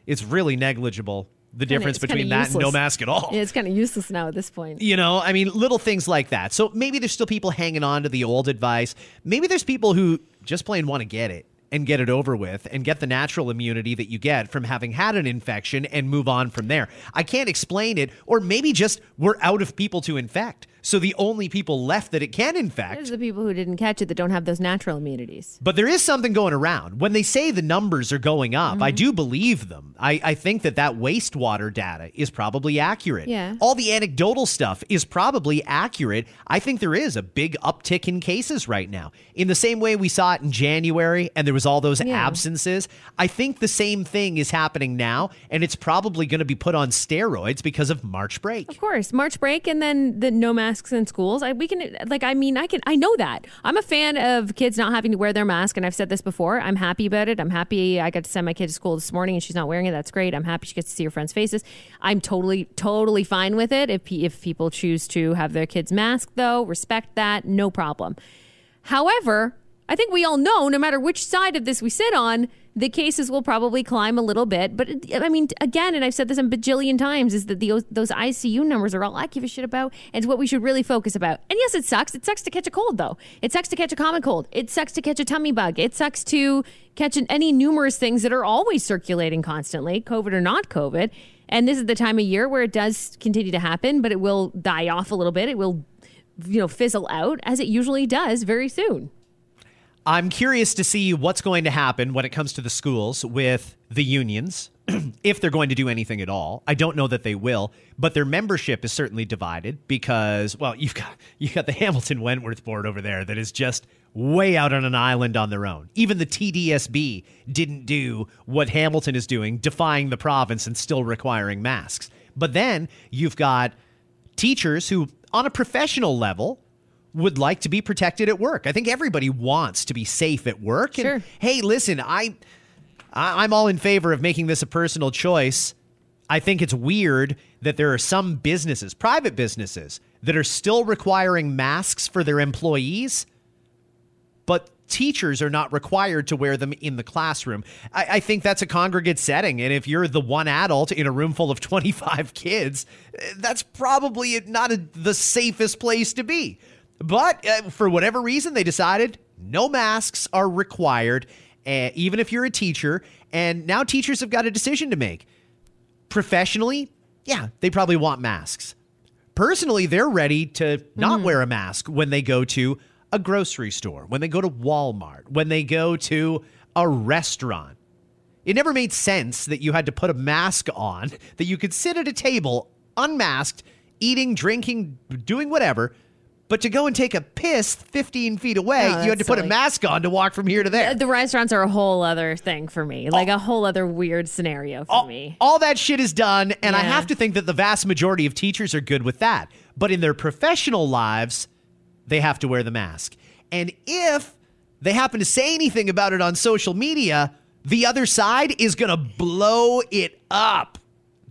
it's really negligible the difference kinda between that and no mask at all. Yeah, it's kind of useless now at this point. You know, I mean, little things like that. So maybe there's still people hanging on to the old advice. Maybe there's people who just plain want to get it and get it over with and get the natural immunity that you get from having had an infection and move on from there. I can't explain it. Or maybe just we're out of people to infect. So the only people left that it can infect There's the people who didn't catch it that don't have those natural immunities. but there is something going around. When they say the numbers are going up, Mm-hmm. I do believe them. I, I think that that wastewater data is probably accurate. Yeah. All the anecdotal stuff is probably accurate. I think there is a big uptick in cases right now. In the same way we saw it in January and there was all those Yeah. absences, I think the same thing is happening now and it's probably going to be put on steroids because of March break. Of course, March break and then the no masks in schools. I, we can like I mean I can I know that. I'm a fan of kids not having to wear their mask and I've said this before. I'm happy about it. I'm happy I got to send my kid to school this morning and she's not wearing it. That's great. I'm happy she gets to see her friends' faces. I'm totally totally fine with it. If if people choose to have their kids mask though, respect that, no problem. However, I think we all know, no matter which side of this we sit on, the cases will probably climb a little bit. But I mean, again, and I've said this a bajillion times, is that the, those ICU numbers are all I give a shit about, and it's what we should really focus about. And yes, it sucks. It sucks to catch a cold, though. It sucks to catch a common cold. It sucks to catch a tummy bug. It sucks to catch any numerous things that are always circulating constantly, COVID or not COVID. And this is the time of year where it does continue to happen, but it will die off a little bit. It will, you know, fizzle out as it usually does very soon. I'm curious to see what's going to happen when it comes to the schools with the unions, *clears throat* if they're going to do anything at all. I don't know that they will, but their membership is certainly divided because, well, you've got you got the Hamilton Wentworth board over there that is just way out on an island on their own. Even the TDSB didn't do what Hamilton is doing, defying the province and still requiring masks. But then you've got teachers who, on a professional level, would like to be protected at work. I think everybody wants to be safe at work. Sure. And hey, listen, I, I I'm all in favor of making this a personal choice. I think it's weird that there are some businesses, private businesses, that are still requiring masks for their employees, but teachers are not required to wear them in the classroom. I, I think that's a congregate setting. And if you're the one adult in a room full of *laughs* 25 kids, eh, that's probably not a, the safest place to be. But uh, for whatever reason, they decided no masks are required, uh, even if you're a teacher. And now teachers have got a decision to make. Professionally, yeah, they probably want masks. Personally, they're ready to not wear a mask when they go to a grocery store, when they go to Walmart, when they go to a restaurant. It never made sense that you had to put a mask on, *laughs* that you could sit at a table unmasked, eating, drinking, doing whatever, But to go and take a piss 15 feet away, Oh, you had to that's put a mask on to walk from here to there. The restaurants are a whole other thing for me, like a whole other weird scenario for all, me. all that shit is done, and I have to think that the vast majority of teachers are good with that. But in their professional lives, they have to wear the mask. And if they happen to say anything about it on social media, the other side is going to blow it up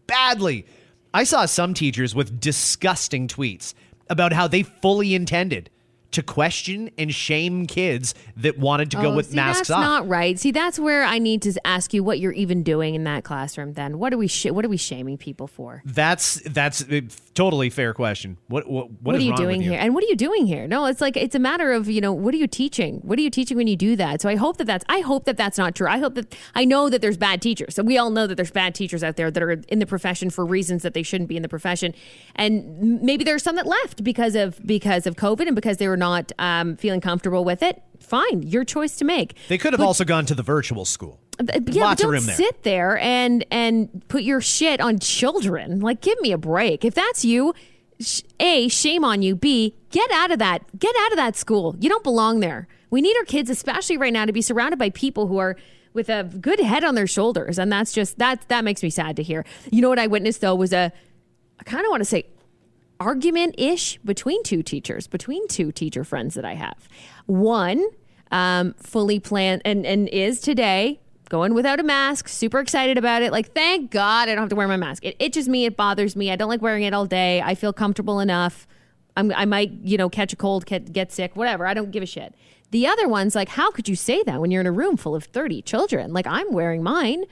badly. I saw some teachers with disgusting tweets about how they fully intended to question and shame kids that wanted to go Oh, with see, masks that's off. not right. See, that's where I need to ask you what you're even doing in that classroom. Then, what are we sh- what are we shaming people for? That's that's a totally fair question. What what What, are you doing here? And what are you doing here? No, it's like it's a matter of you know what are you teaching? What are you teaching when you do that? So I hope that that's I hope that that's not true. I hope that I know that there's bad teachers. So we all know that there's bad teachers out there that are in the profession for reasons that they shouldn't be in the profession, and maybe there's some that left because of because of COVID and because they were not um, feeling comfortable with it. Fine, your choice to make. They could have also gone to the virtual school. Yeah, Lots but don't room there. sit there and and put your shit on children. Like, give me a break. If that's you, a shame on you. B get out of that. Get out of that school. You don't belong there. We need our kids, especially right now, to be surrounded by people who are with a good head on their shoulders, and that's just that that makes me sad to hear. You know what I witnessed though was a I kind of want to say argument ish between two teachers, between two teacher friends that I have. One um, fully planned and, and is today going without a mask, super excited about it. Like, thank God I don't have to wear my mask. It itches me, it bothers me. I don't like wearing it all day. I feel comfortable enough. I'm, I might, you know, catch a cold, get, get sick, whatever. I don't give a shit. The other one's like, how could you say that when you're in a room full of 30 children? Like, I'm wearing mine.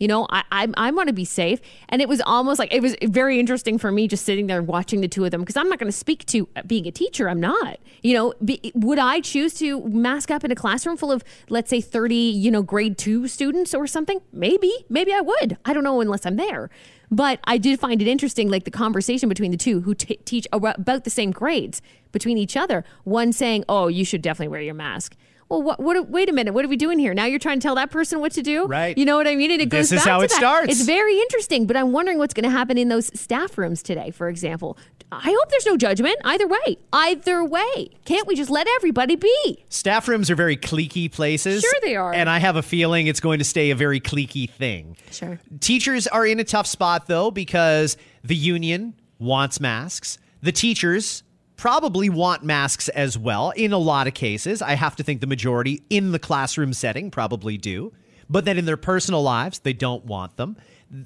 You know, I I, I want to be safe, and it was almost like it was very interesting for me just sitting there watching the two of them because I'm not going to speak to being a teacher. I'm not. You know, be, would I choose to mask up in a classroom full of let's say 30 you know grade two students or something? Maybe, maybe I would. I don't know unless I'm there. But I did find it interesting, like the conversation between the two who t- teach about the same grades between each other. One saying, "Oh, you should definitely wear your mask." Well, what, what? Wait a minute. What are we doing here? Now you're trying to tell that person what to do, Right. You know what I mean? And it This goes is back how to it that. starts. It's very interesting, but I'm wondering what's going to happen in those staff rooms today, for example. I hope there's no judgment either way. Either way, can't we just let everybody be? Staff rooms are very cliquey places. Sure they are. And I have a feeling it's going to stay a very cliquey thing. Sure. Teachers are in a tough spot though because the union wants masks. The teachers probably want masks as well in a lot of cases. I have to think the majority in the classroom setting probably do. But then in their personal lives, they don't want them.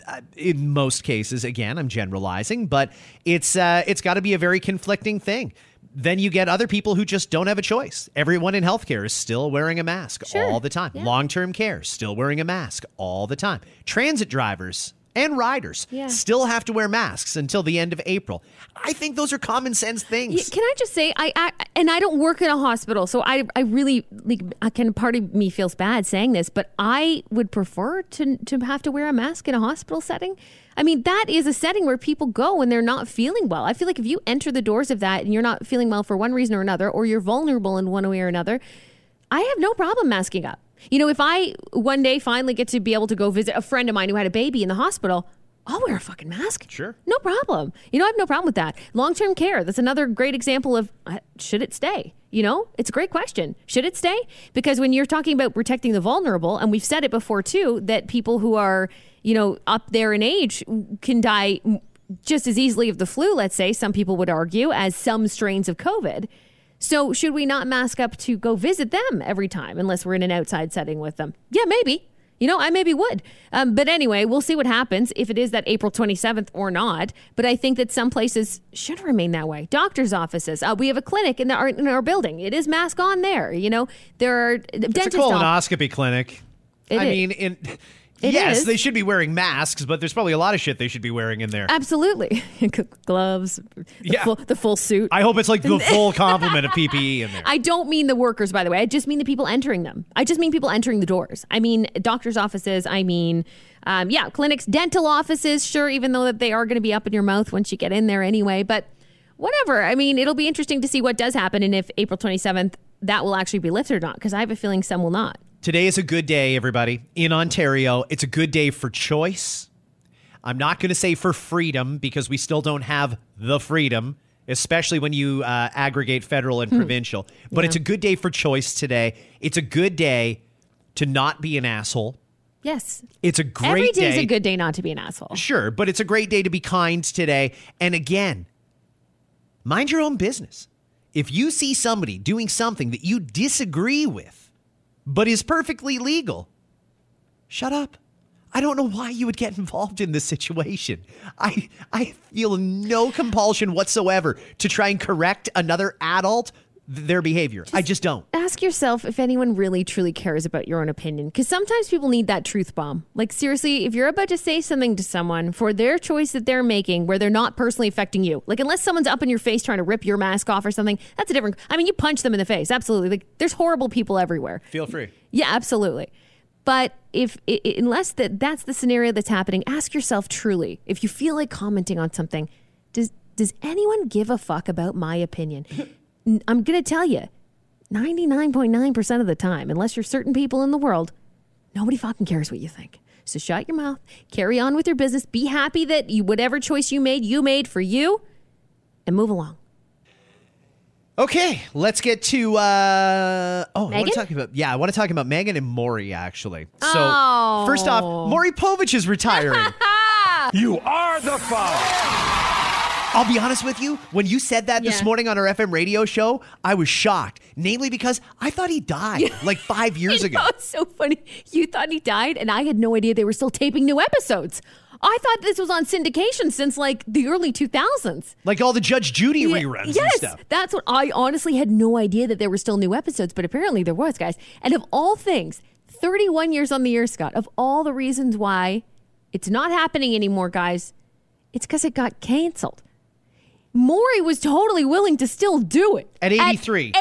Uh, In most cases, again, I'm generalizing, but it's uh, it's got to be a very conflicting thing. Then you get other people who just don't have a choice. Everyone in healthcare is still wearing a mask Sure. all the time. Yeah. Long term care, still wearing a mask all the time. Transit drivers and riders Yeah. still have to wear masks until the end of April. I think those are common sense things. Yeah, Can I just say, I, I and I don't work in a hospital, so I I really like. I can part of me feels bad saying this, but I would prefer to to have to wear a mask in a hospital setting. I mean, that is a setting where people go when they're not feeling well. I feel like if you enter the doors of that and you're not feeling well for one reason or another, or you're vulnerable in one way or another, I have no problem masking up. You know, if I one day finally get to be able to go visit a friend of mine who had a baby in the hospital, I'll wear a fucking mask. Sure. No problem. You know, I have no problem with that. Long term care, that's another great example of uh, should it stay? You know, it's a great question. Should it stay? Because when you're talking about protecting the vulnerable, and we've said it before too, that people who are, you know, up there in age can die just as easily of the flu, let's say, some people would argue, as some strains of COVID. So should we not mask up to go visit them every time unless we're in an outside setting with them? Yeah, maybe. You know, I maybe would. Um, but anyway, we'll see what happens if it is that April 27th or not. But I think that some places should remain that way. Doctors' offices. Uh, we have a clinic in, the, our, in our building. It is mask on there. You know, there are it's a dentist offices. colonoscopy clinic. It I is. mean, in It yes, is. they should be wearing masks, but there's probably a lot of shit they should be wearing in there. Absolutely. *laughs* Gloves, the, Yeah. full, the full suit. I hope it's like the *laughs* full complement of PPE in there. I don't mean the workers, by the way. I just mean the people entering them. I just mean people entering the doors. I mean doctors' offices. I mean, um, yeah, clinics, dental offices. Sure, even though that they are going to be up in your mouth once you get in there anyway. But whatever. I mean, it'll be interesting to see what does happen and if April 27th that will actually be lifted or not. Because I have a feeling some will not. Today is a good day, everybody. In Ontario, it's a good day for choice. I'm not going to say for freedom because we still don't have the freedom especially when you uh, aggregate federal Hmm. and provincial. But it's a good day for choice today. It's a good day to not be an asshole. Yes. It's a great Every day's day. a good day not to be an asshole. Sure, but it's a great day to be kind today. And again, mind your own business. If you see somebody doing something that you disagree with, but is perfectly legal, shut up. I don't know why you would get involved in this situation. I I feel no compulsion whatsoever to try and correct another adult their behavior. I just don't. Ask yourself if anyone really truly cares about your own opinion. Because sometimes people need that truth bomb. Like, seriously, if you're about to say something to someone for their choice that they're making where they're not personally affecting you, like, unless someone's up in your face trying to rip your mask off or something, that's a different. I mean, you punch them in the face. Absolutely. Like, there's horrible people everywhere. Feel free. Yeah, absolutely. But if i i- unless that that's the scenario that's happening, ask yourself truly if you feel like commenting on something, does does anyone give a fuck about my opinion? *laughs* N- I'm going to tell you, 99.9% of the time, unless you're certain people in the world, nobody fucking cares what you think. So shut your mouth, carry on with your business, be happy that you whatever choice you made, you made for you and move along. Okay, let's get to uh oh, I want to talk about yeah, I want to talk about Megan and Maury actually. So Oh. first off, Maury Povich is retiring. *laughs* You are the father. I'll be honest with you, when you said that this morning on our FM radio show, I was shocked. Namely because I thought he died like 5 years *laughs* You ago. know, it's so funny. You thought he died, and I had no idea they were still taping new episodes. I thought this was on syndication since like the early 2000s. Like all the Judge Judy Yeah, reruns and yes, that's what I honestly had no idea that there were still new episodes, but apparently there was, guys. And of all things, 31 years on the air, Scott, of all the reasons why it's not happening anymore, guys, it's because it got canceled. Maury was totally willing to still do it. At 83.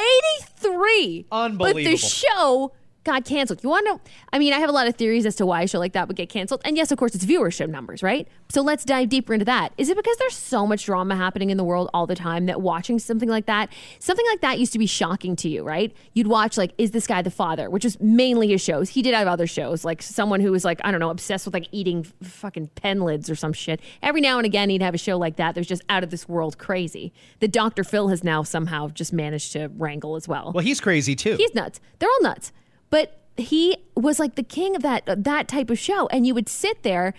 83. Unbelievable. But the show got canceled. You want to know? I mean, I have a lot of theories as to why a show like that would get canceled. And yes, of course, it's viewership numbers, right? So let's dive deeper into that. Is it because there's so much drama happening in the world all the time that watching something like that, something like that used to be shocking to you, right? You'd watch, like, Is This Guy the Father, which is mainly his shows. He did have other shows, like someone who was, like, I don't know, obsessed with, like, eating fucking pen lids or some shit. Every now and again, he'd have a show like that that was just out of this world crazy. That Dr. Phil has now somehow just managed to wrangle as well. Well, he's crazy too. He's nuts. They're all nuts. But he was like the king of that uh, that type of show, and you would sit there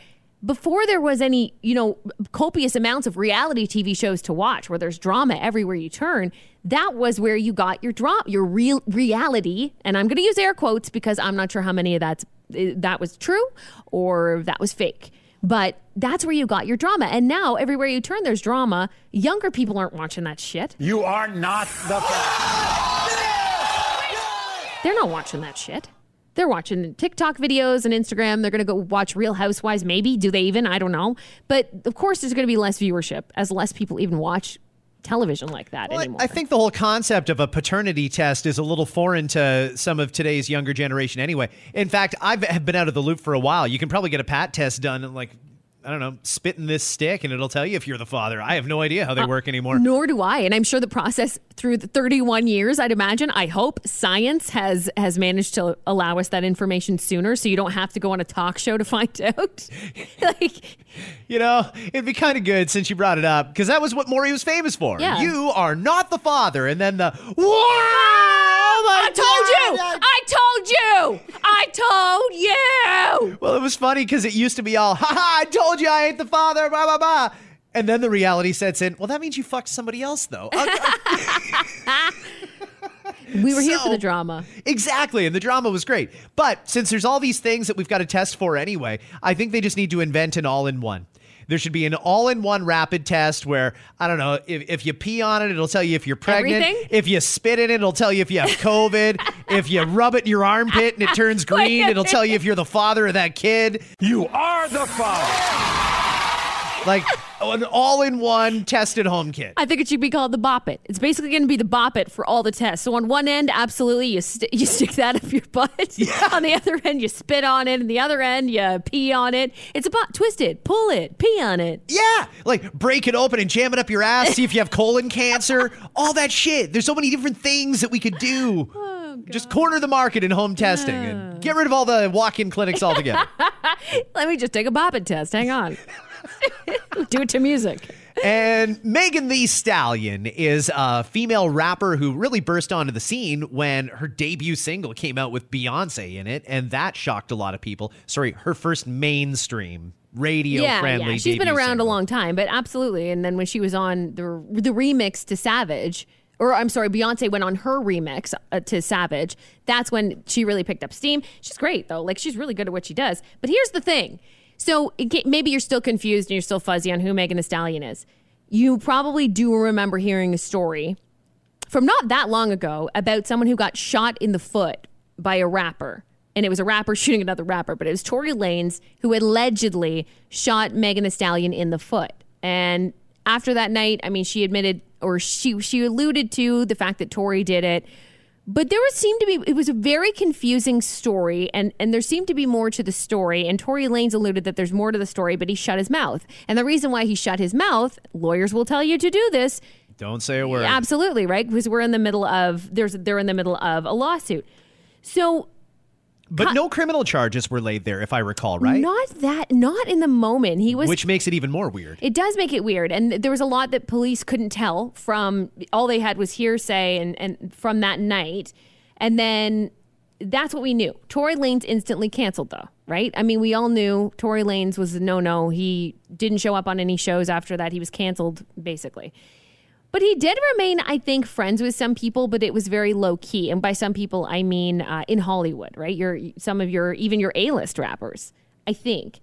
before there was any, you know, copious amounts of reality TV shows to watch, where there's drama everywhere you turn. That was where you got your drop, your real reality, and I'm going to use air quotes because I'm not sure how many of that's uh, that was true or that was fake. But that's where you got your drama. And now everywhere you turn, there's drama. Younger people aren't watching that shit. You are not the. They're not watching that shit. They're watching TikTok videos and Instagram. They're going to go watch Real Housewives, maybe. Do they even? I don't know. But of course, there's going to be less viewership as less people even watch television like that Well, anymore. I think the whole concept of a paternity test is a little foreign to some of today's younger generation anyway. In fact, I've been out of the loop for a while. You can probably get a pat test done and like I don't know, spit in this stick and it'll tell you if you're the father. I have no idea how they uh, work anymore. Nor do I, and I'm sure the process through the 31 years, I'd imagine, I hope science has has managed to allow us that information sooner, so you don't have to go on a talk show to find *laughs* out. *laughs* like, You know, it'd be kind of good since you brought it up because that was what Maury was famous for. Yeah. You are not the father, and then the wow! Oh I told you, I told you, I told you. Well, it was funny because it used to be all, ha ha, I told you I ain't the father, blah, blah, blah. And then the reality sets in, well, that means you fucked somebody else, though. *laughs* *laughs* We were here for the drama. exactly. And the drama was great. But since there's all these things that we've got to test for anyway, I think they just need to invent an all in one. There should be an all in one rapid test where, I don't know, if, if you pee on it, it'll tell you if you're pregnant. Everything? If you spit in it, it'll tell you if you have COVID. *laughs* if you rub it in your armpit and it turns *laughs* green, it'll tell you if you're the father of that kid. You are the father. Like an all in one tested home kit. I think it should be called the Bop It. It's basically going to be the Bop It for all the tests. So on one end, absolutely, you st- you stick *laughs* that up your butt. *laughs* On the other end, you spit on it. And the other end, you pee on it. It's about twist it, pull it, pee on it. Yeah, like break it open and jam it up your ass, see if you have colon cancer, *laughs* all that shit. There's so many different things that we could do. Oh, just corner the market in home testing and get rid of all the walk in clinics altogether. Let me just take a Bop It test. Hang on. *laughs* Do it to music. And Megan Thee Stallion is a female rapper who really burst onto the scene when her debut single came out with Beyonce in it, and that shocked a lot of people. Sorry, her first mainstream radio yeah, friendly. yeah. She's been around single. a long time, but absolutely. And then when she was on the the remix to Savage, or I'm sorry, Beyonce went on her remix uh, to Savage. That's when she really picked up steam. She's great though; like she's really good at what she does. But here's the thing: so maybe you're still confused and you're still fuzzy on who Megan Thee Stallion is. You probably do remember hearing a story from not that long ago about someone who got shot in the foot by a rapper. And it was a rapper *laughs* shooting another rapper, but it was Tory Lanez who allegedly shot Megan Thee Stallion in the foot. And after that night, I mean, she admitted or she she alluded to the fact that Tory did it. But there was seemed to be it was a very confusing story, and and there seemed to be more to the story. And Tory Lanez alluded that there's more to the story, but he shut his mouth. And the reason why he shut his mouth, lawyers will tell you to do this, Don't say a word. Absolutely, right? Because we're in the middle of there's they're in the middle of a lawsuit. So But no criminal charges were laid there, if I recall, right? not that not in the moment. He was Which makes it even more weird. it does make it weird. And there was a lot that police couldn't tell from all they had was hearsay and, and from that night. And then that's what we knew. Tory Lanez instantly canceled though, right? I mean, we all knew Tory Lanez was no no. He didn't show up on any shows after that. He was canceled, basically. But he did remain, I think, friends with some people, but it was very low key. And by some people, I mean uh, in Hollywood, right? Your some of your even your A list rappers, I think.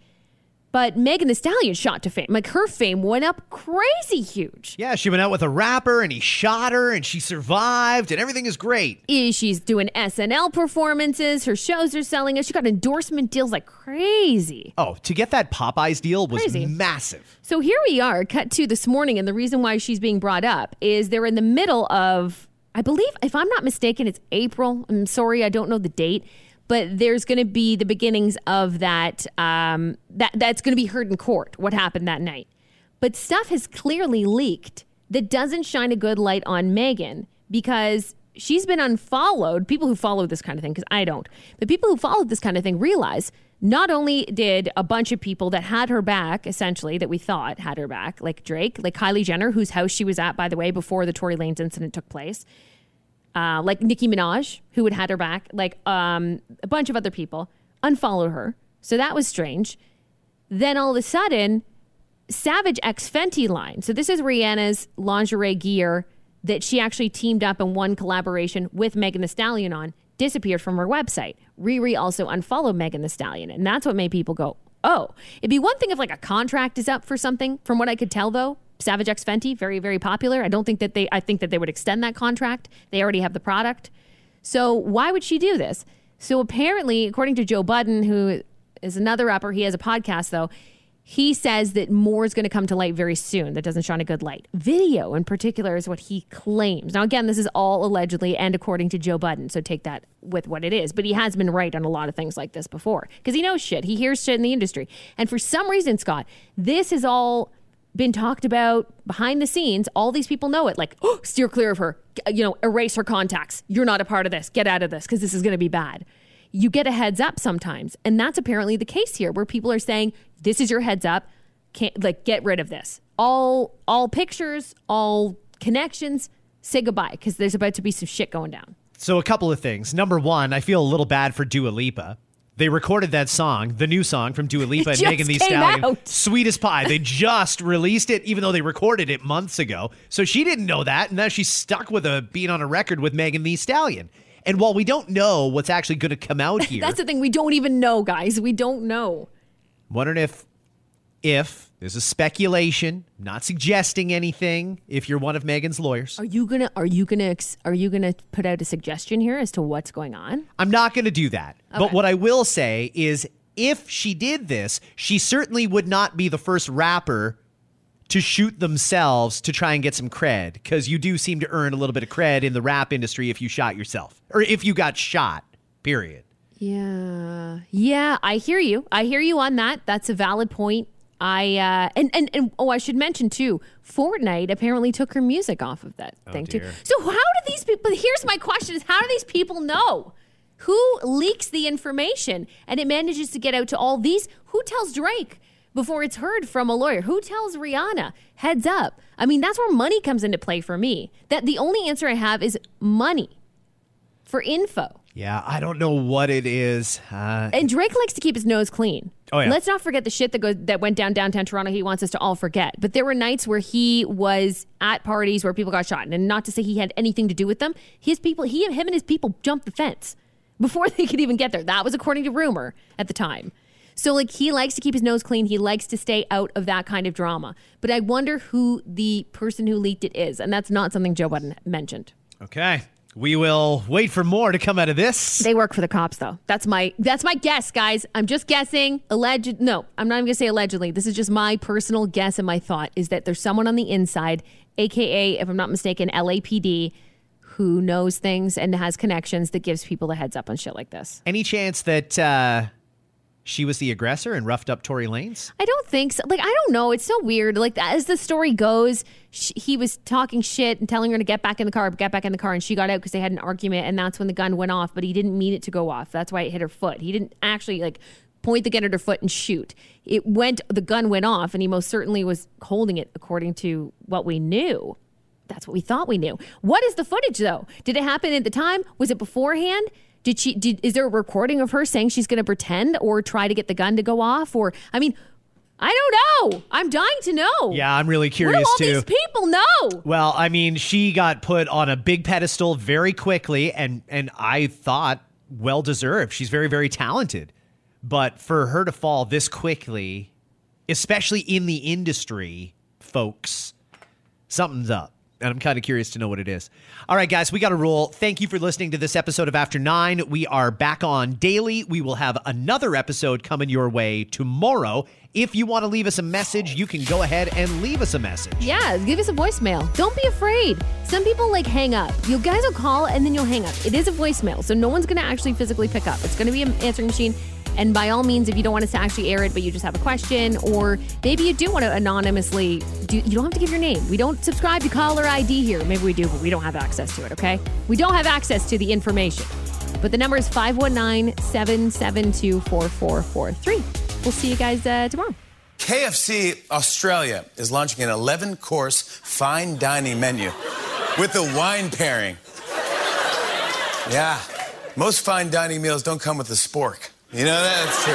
But Megan Thee Stallion shot to fame. Like her fame went up crazy huge. Yeah, she went out with a rapper and he shot her and she survived and everything is great. She's doing SNL performances. Her shows are selling. She got endorsement deals like crazy. Oh, to get that Popeyes deal was Crazy. massive. So here we are, cut to this morning, and the reason why she's being brought up is they're in the middle of, I believe, if I'm not mistaken, it's April. I'm sorry, I don't know the date, but there's going to be the beginnings of that. Um, that that's going to be heard in court. What happened that night? But stuff has clearly leaked that doesn't shine a good light on Megan because she's been unfollowed. People who follow this kind of thing, because I don't, but people who follow this kind of thing realize not only did a bunch of people that had her back, essentially, that we thought had her back, like Drake, like Kylie Jenner, whose house she was at, by the way, before the Tory Lanez incident took place, uh, like Nicki Minaj, who had had her back, like um, a bunch of other people, unfollowed her. So that was strange. Then all of a sudden, Savage X Fenty line. So this is Rihanna's lingerie gear that she actually teamed up in one collaboration with Megan Thee Stallion on disappeared from her website. Riri also unfollowed Megan Thee Stallion, and that's what made people go, "Oh." It'd be one thing if like a contract is up for something. From what I could tell, though, Savage X Fenty very very popular. I don't think that they. I think that they would extend that contract. They already have the product. So why would she do this? So apparently, according to Joe Budden, who is another rapper, he has a podcast though. He says that more is going to come to light very soon that doesn't shine a good light. Video, in particular, is what he claims. Now, again, this is all allegedly and according to Joe Budden, so take that with what it is. But he has been right on a lot of things like this before because he knows shit. He hears shit in the industry. And for some reason, Scott, this is all been talked about behind the scenes. All these people know it. Like, oh, *gasps* steer clear of her. You know, erase her contacts. You're not a part of this. Get out of this because this is going to be bad. You get a heads up sometimes, and that's apparently the case here, where people are saying, "This is your heads up. Can't like get rid of this. All all pictures, all connections. Say goodbye because there's about to be some shit going down." So a couple of things. Number one, I feel a little bad for Dua Lipa. They recorded that song, the new song from Dua *laughs* Lipa and Megan Thee Stallion, out. "Sweet as Pie." They just released it, even though they recorded it months ago. So she didn't know that, and now she's stuck with a being on a record with Megan Thee Stallion. And while we don't know what's actually going to come out *laughs* here, That's the thing. We don't even know, guys. We don't know. wondering if if there's a speculation, not suggesting anything. If you're one of Megan's lawyers, Are you gonna? Are you gonna? Are you gonna put out a suggestion here as to what's going on? I'm not going to do that. But what I will say is if she did this, she certainly would not be the first rapper to shoot themselves to try and get some cred because you do seem to earn a little bit of cred in the rap industry if you shot yourself or if you got shot, period. Yeah. Yeah, I hear you. I hear you on that. That's a valid point. I uh and and, and oh I should mention too, Fortnite apparently took her music off of that thing too. So how do these people here's my question is how do these people know? Who leaks the information and it manages to get out to all these? Who tells Drake? before it's heard from a lawyer. Who tells Rihanna, heads up? I mean, that's where money comes into play for me. That the only answer I have is money for info. Yeah, I don't know what it is. Uh, And Drake likes to keep his nose clean. Oh, yeah. Let's not forget the shit that goes that went down downtown Toronto. He wants us to all forget. But there were nights where he was at parties where people got shot, and not to say he had anything to do with them. His people, he, him, and his people jumped the fence before *laughs* they could even get there. That was according to rumor at the time. So like he likes to keep his nose clean. He likes to stay out of that kind of drama. But I wonder who the person who leaked it is, and that's not something Joe Budden mentioned. okay. We will wait for more to come out of this. They work for the cops, though. That's my that's my guess, guys. I'm just guessing. Alleged? No, I'm not even gonna say allegedly. This is just my personal guess and my thought is that there's someone on the inside, aka, if I'm not mistaken, LAPD, who knows things and has connections that gives people a heads up on shit like this. Any chance that uh, she was the aggressor and roughed up Tory Lanez? I don't think so. Like, I don't know. It's so weird. Like, as the story goes, sh- he was talking shit and telling her to get back in the car, get back in the car, and she got out because they had an argument, and that's when the gun went off. But he didn't mean it to go off. That's why it hit her foot. He didn't actually like point the gun at her foot and shoot. It went. The gun went off, and he most certainly was holding it, according to what we knew. That's what we thought we knew. What is the footage though? Did it happen at the time? Was it beforehand? Did she did is there a recording of her saying she's going to pretend or try to get the gun to go off or I mean, I don't know. I'm dying to know. Yeah, I'm really What do curious all too. these people know? Well, I mean, she got put on a big pedestal very quickly, and and I thought well deserved. She's very very talented, but for her to fall this quickly, especially in the industry, folks, something's up. And I'm kind of curious to know what it is. All right, guys, we got a roll. Thank you for listening to this episode of After Nine. We are back on daily. We will have another episode coming your way tomorrow. If you want to leave us a message, you can go ahead and leave us a message. Yeah, give us a voicemail. Don't be afraid. Some people like hang up. You guys will call and then you'll hang up. It is a voicemail, so no one's going to actually physically pick up. It's going to be an answering machine. And by all means, if you don't want us to actually air it, but you just have a question, or maybe you do want to anonymously do, you don't have to give your name. We don't subscribe to caller ID here. Maybe we do, but we don't have access to it, okay? We don't have access to the information. But the number is 519 772 4443. We'll see you guys uh, tomorrow. KFC Australia is launching an 11 course fine dining menu with a wine pairing. Yeah, most fine dining meals don't come with a spork. You know, that's true.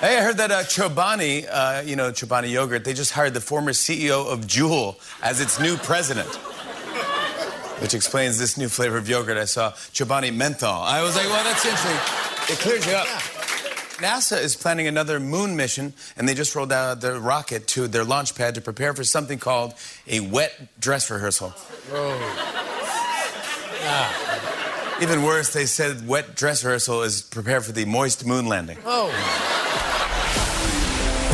Hey, I heard that uh, Chobani, uh, you know, Chobani yogurt, they just hired the former CEO of Juul as its new president. Which explains this new flavor of yogurt I saw, Chobani menthol. I was like, well, that's interesting. It clears you up. NASA is planning another moon mission, and they just rolled out their rocket to their launch pad to prepare for something called a wet dress rehearsal. Even worse, they said wet dress rehearsal is prepare for the moist moon landing. Oh.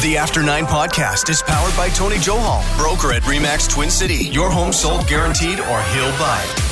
The After Nine podcast is powered by Tony Johal, broker at Remax Twin City. Your home sold guaranteed or he'll buy it.